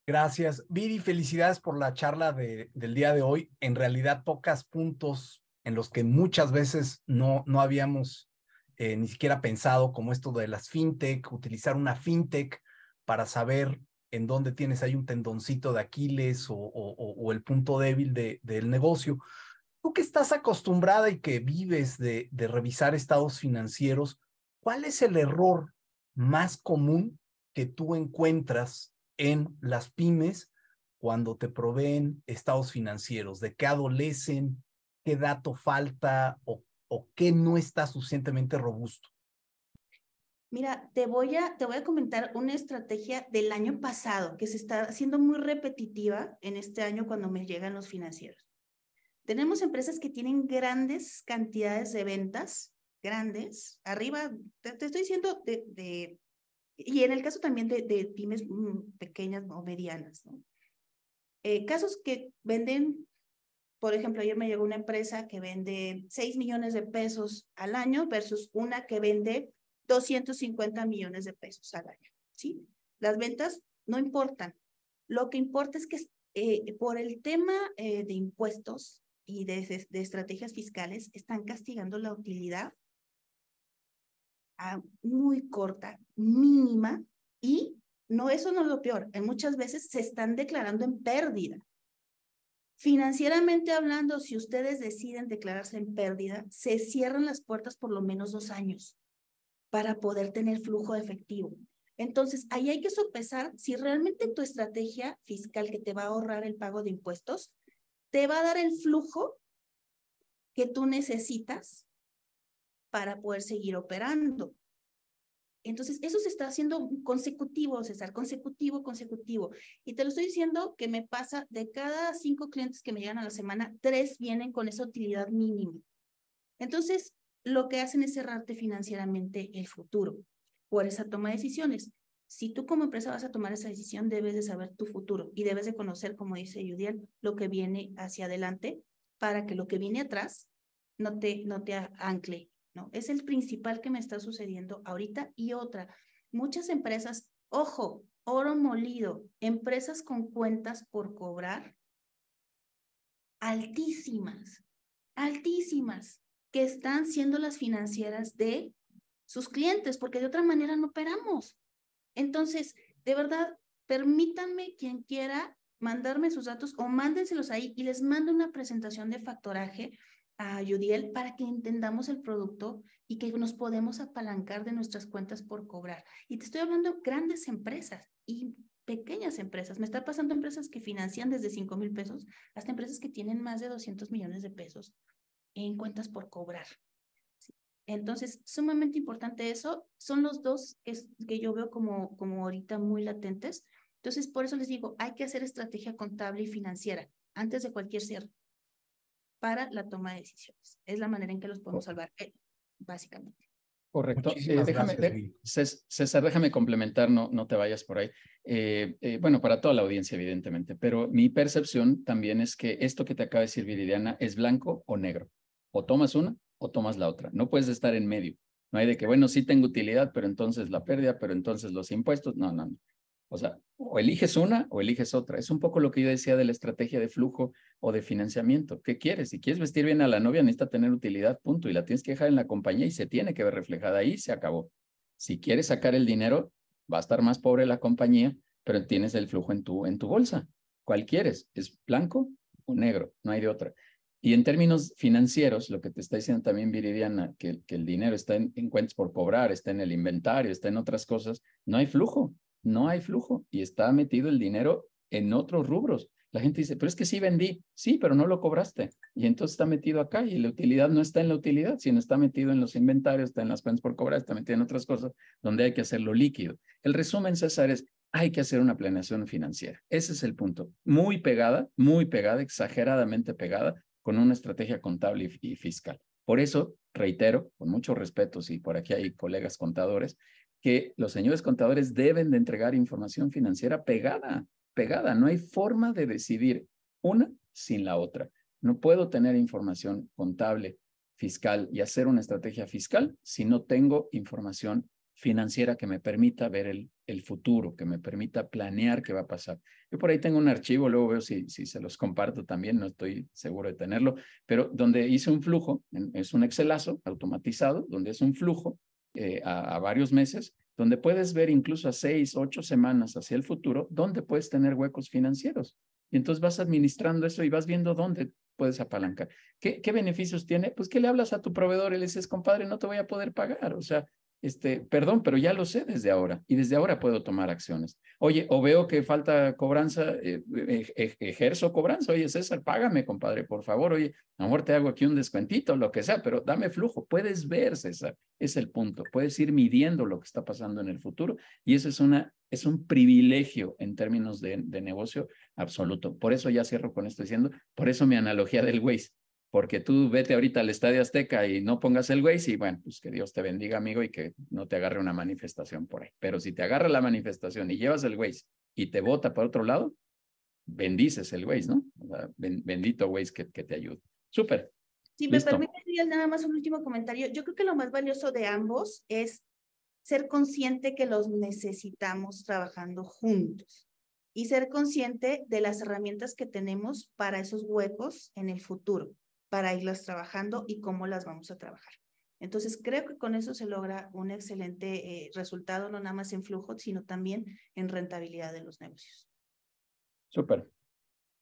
E: Gracias. Viri, felicidades por la charla de, del día de hoy. En realidad tocas puntos en los que muchas veces no, no habíamos eh, ni siquiera pensado, como esto de las fintech, utilizar una fintech para saber en dónde tienes ahí un tendoncito de Aquiles o, el punto débil de, del negocio. Tú que estás acostumbrada y que vives de, revisar estados financieros, ¿cuál es el error más común que tú encuentras en las pymes cuando te proveen estados financieros? ¿De qué adolecen? ¿Qué dato falta o qué no está suficientemente robusto?
B: Mira, te voy, a, te voy a comentar una estrategia del año pasado que se está haciendo muy repetitiva en este año cuando me llegan los financieros. Tenemos empresas que tienen grandes cantidades de ventas, grandes, arriba, te, estoy diciendo de, y en el caso también de, de pymes mm, pequeñas o medianas. Eh, casos que venden, por ejemplo, ayer me llegó una empresa que vende 6 millones de pesos al año versus una que vende 250 millones de pesos al año, ¿sí? Las ventas no importan. Lo que importa es que eh, por el tema eh, de impuestos y de, de, estrategias fiscales están castigando la utilidad a muy corta, mínima, y no, eso no es lo peor, en muchas veces se están declarando en pérdida. Financieramente hablando, si ustedes deciden declararse en pérdida, se cierran las puertas por lo menos dos años para poder tener flujo efectivo. Entonces, ahí hay que sopesar si realmente tu estrategia fiscal que te va a ahorrar el pago de impuestos te va a dar el flujo que tú necesitas para poder seguir operando. Entonces, eso se está haciendo consecutivo, César, consecutivo, consecutivo. Y te lo estoy diciendo que me pasa de cada cinco clientes que me llegan a la semana, tres vienen con esa utilidad mínima. Entonces, lo que hacen es cerrarte financieramente el futuro por esa toma de decisiones. Si tú como empresa vas a tomar esa decisión, debes de saber tu futuro y debes de conocer, como dice Judiel, lo que viene hacia adelante para que lo que viene atrás no te, no te ancle, ¿no? Es el principal que me está sucediendo ahorita y otra. Muchas empresas, ojo, oro molido, empresas con cuentas por cobrar altísimas, altísimas que están siendo las financieras de sus clientes, porque de otra manera no operamos. Entonces, de verdad, permítanme quien quiera mandarme sus datos o mándenselos ahí y les mando una presentación de factoraje a Judiel para que entendamos el producto y que nos podemos apalancar de nuestras cuentas por cobrar. Y te estoy hablando de grandes empresas y pequeñas empresas. Me está pasando empresas que financian desde 5 mil pesos hasta empresas que tienen más de 200 millones de pesos en cuentas por cobrar. Entonces, sumamente importante eso. Son los dos que, que yo veo como, como ahorita muy latentes. Entonces, por eso les digo, hay que hacer estrategia contable y financiera antes de cualquier cierre para la toma de decisiones. Es la manera en que los podemos salvar, eh, básicamente.
A: Correcto. Eh, déjame, gracias, César, déjame complementar, no, no te vayas por ahí. Eh, eh, bueno, para toda la audiencia, evidentemente, pero mi percepción también es que esto que te acaba de decir Viridiana es blanco o negro. O tomas una o tomas la otra. No puedes estar en medio. No hay de que, bueno, sí tengo utilidad, pero entonces la pérdida, pero entonces los impuestos. No, no, no. O sea, o eliges una o eliges otra. Es un poco lo que yo decía de la estrategia de flujo o de financiamiento. ¿Qué quieres? Si quieres vestir bien a la novia, necesita tener utilidad, punto. Y la tienes que dejar en la compañía y se tiene que ver reflejada ahí, se acabó. Si quieres sacar el dinero, va a estar más pobre la compañía, pero tienes el flujo en tu, en tu bolsa. ¿Cuál quieres? ¿Es blanco o negro? No hay de otra. Y en términos financieros, lo que te está diciendo también Viridiana, que, que el dinero está en, en cuentas por cobrar, está en el inventario, está en otras cosas, no hay flujo no hay flujo y está metido el dinero en otros rubros. La gente dice, pero es que sí vendí, sí, pero no lo cobraste. Y entonces está metido acá y la utilidad no está en la utilidad, sino está metido en los inventarios, está en las cuentas por cobrar, está metido en otras cosas donde hay que hacerlo líquido. El resumen, César, es hay que hacer una planeación financiera. Ese es el punto. Muy pegada, muy pegada, exageradamente pegada con una estrategia contable y, fiscal. Por eso, reitero, con mucho respeto, si por aquí hay colegas contadores, que los señores contadores deben de entregar información financiera pegada, pegada. No hay forma de decidir una sin la otra. No puedo tener información contable, fiscal y hacer una estrategia fiscal si no tengo información financiera que me permita ver el, futuro, que me permita planear qué va a pasar. Yo por ahí tengo un archivo, luego veo si, si se los comparto también, no estoy seguro de tenerlo, pero donde hice un flujo, es un Excelazo automatizado, donde es un flujo eh, a, varios meses, donde puedes ver incluso a seis, ocho semanas hacia el futuro, donde puedes tener huecos financieros. Y entonces vas administrando eso y vas viendo dónde puedes apalancar. ¿Qué, ¿Qué beneficios tiene? Pues que le hablas a tu proveedor y le dices, compadre, no te voy a poder pagar. O sea, este, perdón, pero ya lo sé desde ahora y desde ahora puedo tomar acciones. Oye, o veo que falta cobranza, eh, ejerzo cobranza. Oye, César, págame, compadre, por favor. Oye, a lo mejor te hago aquí un descuentito, lo que sea, pero dame flujo. Puedes ver, César, es el punto. Puedes ir midiendo lo que está pasando en el futuro y eso es, una, es un privilegio en términos de, de negocio absoluto. Por eso ya cierro con esto diciendo, por eso mi analogía del Waze porque tú vete ahorita al Estadio Azteca y no pongas el Waze y bueno, pues que Dios te bendiga, amigo, y que no te agarre una manifestación por ahí. Pero si te agarra la manifestación y llevas el Waze y te bota por otro lado, bendices el Waze, ¿no? bendito Waze que, que te ayude. Súper.
B: Si me permite, nada más un último comentario. Yo creo que lo más valioso de ambos es ser consciente que los necesitamos trabajando juntos y ser consciente de las herramientas que tenemos para esos huecos en el futuro para irlas trabajando y cómo las vamos a trabajar. Entonces, creo que con eso se logra un excelente eh, resultado, no nada más en flujo, sino también en rentabilidad de los negocios.
A: Súper.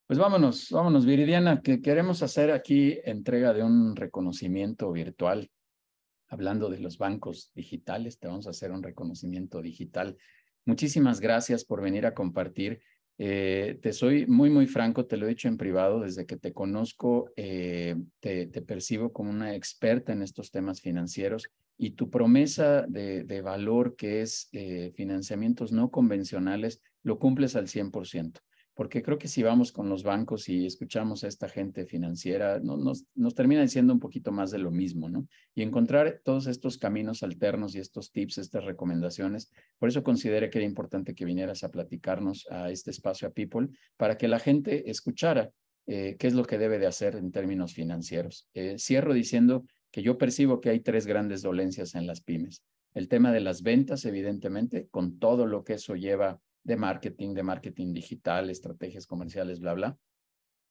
A: Pues vámonos, vámonos, Viridiana, que queremos hacer aquí entrega de un reconocimiento virtual. Hablando de los bancos digitales, te vamos a hacer un reconocimiento digital. Muchísimas gracias por venir a compartir eh, te soy muy, muy franco, te lo he dicho en privado, desde que te conozco, eh, te, percibo como una experta en estos temas financieros y tu promesa de, valor que es eh, financiamientos no convencionales lo cumples al 100% porque creo que si vamos con los bancos y escuchamos a esta gente financiera, no, nos, nos termina diciendo un poquito más de lo mismo, ¿no? Y encontrar todos estos caminos alternos y estos tips, estas recomendaciones. Por eso consideré que era importante que vinieras a platicarnos a este espacio a People para que la gente escuchara eh, qué es lo que debe de hacer en términos financieros. Eh, cierro diciendo que yo percibo que hay tres grandes dolencias en las pymes. El tema de las ventas, evidentemente, con todo lo que eso lleva de marketing, de marketing digital, estrategias comerciales, bla, bla.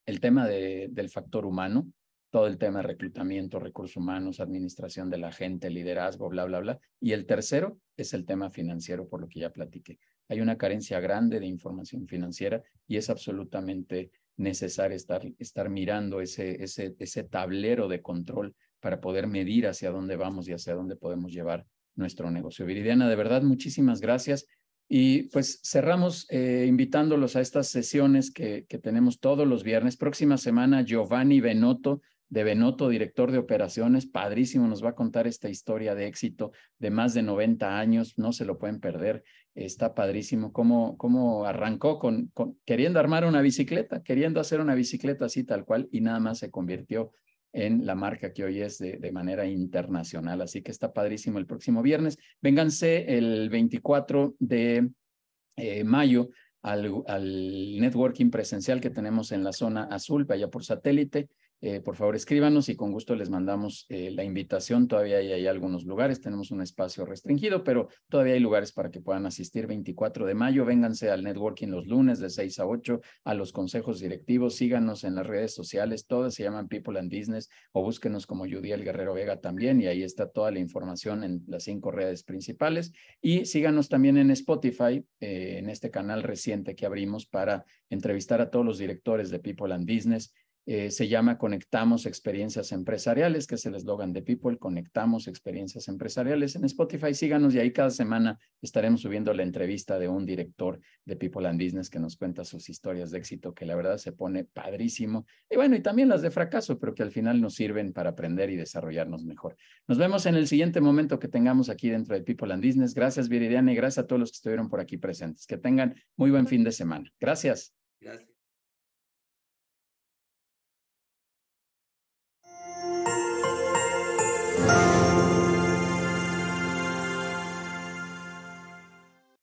A: El tema de, del factor humano, todo el tema de reclutamiento, recursos humanos, administración de la gente, liderazgo, bla, bla, bla. Y el tercero es el tema financiero, por lo que ya platiqué. Hay una carencia grande de información financiera y es absolutamente necesario estar, estar mirando ese, ese, ese tablero de control para poder medir hacia dónde vamos y hacia dónde podemos llevar nuestro negocio. Viridiana, de verdad, muchísimas gracias. Y pues cerramos eh, invitándolos a estas sesiones que, que, tenemos todos los viernes. Próxima semana, Giovanni Benotto, de Benotto, director de operaciones, padrísimo, nos va a contar esta historia de éxito de más de 90 años, no se lo pueden perder, está padrísimo cómo, cómo arrancó con, con queriendo armar una bicicleta, queriendo hacer una bicicleta así tal cual y nada más se convirtió en la marca que hoy es de, manera internacional. Así que está padrísimo el próximo viernes. Vénganse el 24 de eh, mayo al, al, networking presencial que tenemos en la zona azul, vaya por satélite. Eh, por favor escríbanos y con gusto les mandamos eh, la invitación. Todavía hay, hay, algunos lugares, tenemos un espacio restringido, pero todavía hay lugares para que puedan asistir. 24 de mayo, vénganse al networking los lunes de 6 a 8, a los consejos directivos, síganos en las redes sociales, todas se llaman People and Business o búsquenos como Judiel Guerrero Vega también y ahí está toda la información en las cinco redes principales. Y síganos también en Spotify, eh, en este canal reciente que abrimos para entrevistar a todos los directores de People and Business Eh, se llama Conectamos Experiencias Empresariales, que es el eslogan de People, Conectamos Experiencias Empresariales. En Spotify síganos y ahí cada semana estaremos subiendo la entrevista de un director de People and Business que nos cuenta sus historias de éxito, que la verdad se pone padrísimo. Y bueno, y también las de fracaso, pero que al final nos sirven para aprender y desarrollarnos mejor. Nos vemos en el siguiente momento que tengamos aquí dentro de People and Business. Gracias, Viridiana, y gracias a todos los que estuvieron por aquí presentes. Que tengan muy buen fin de semana. Gracias.
G: Gracias.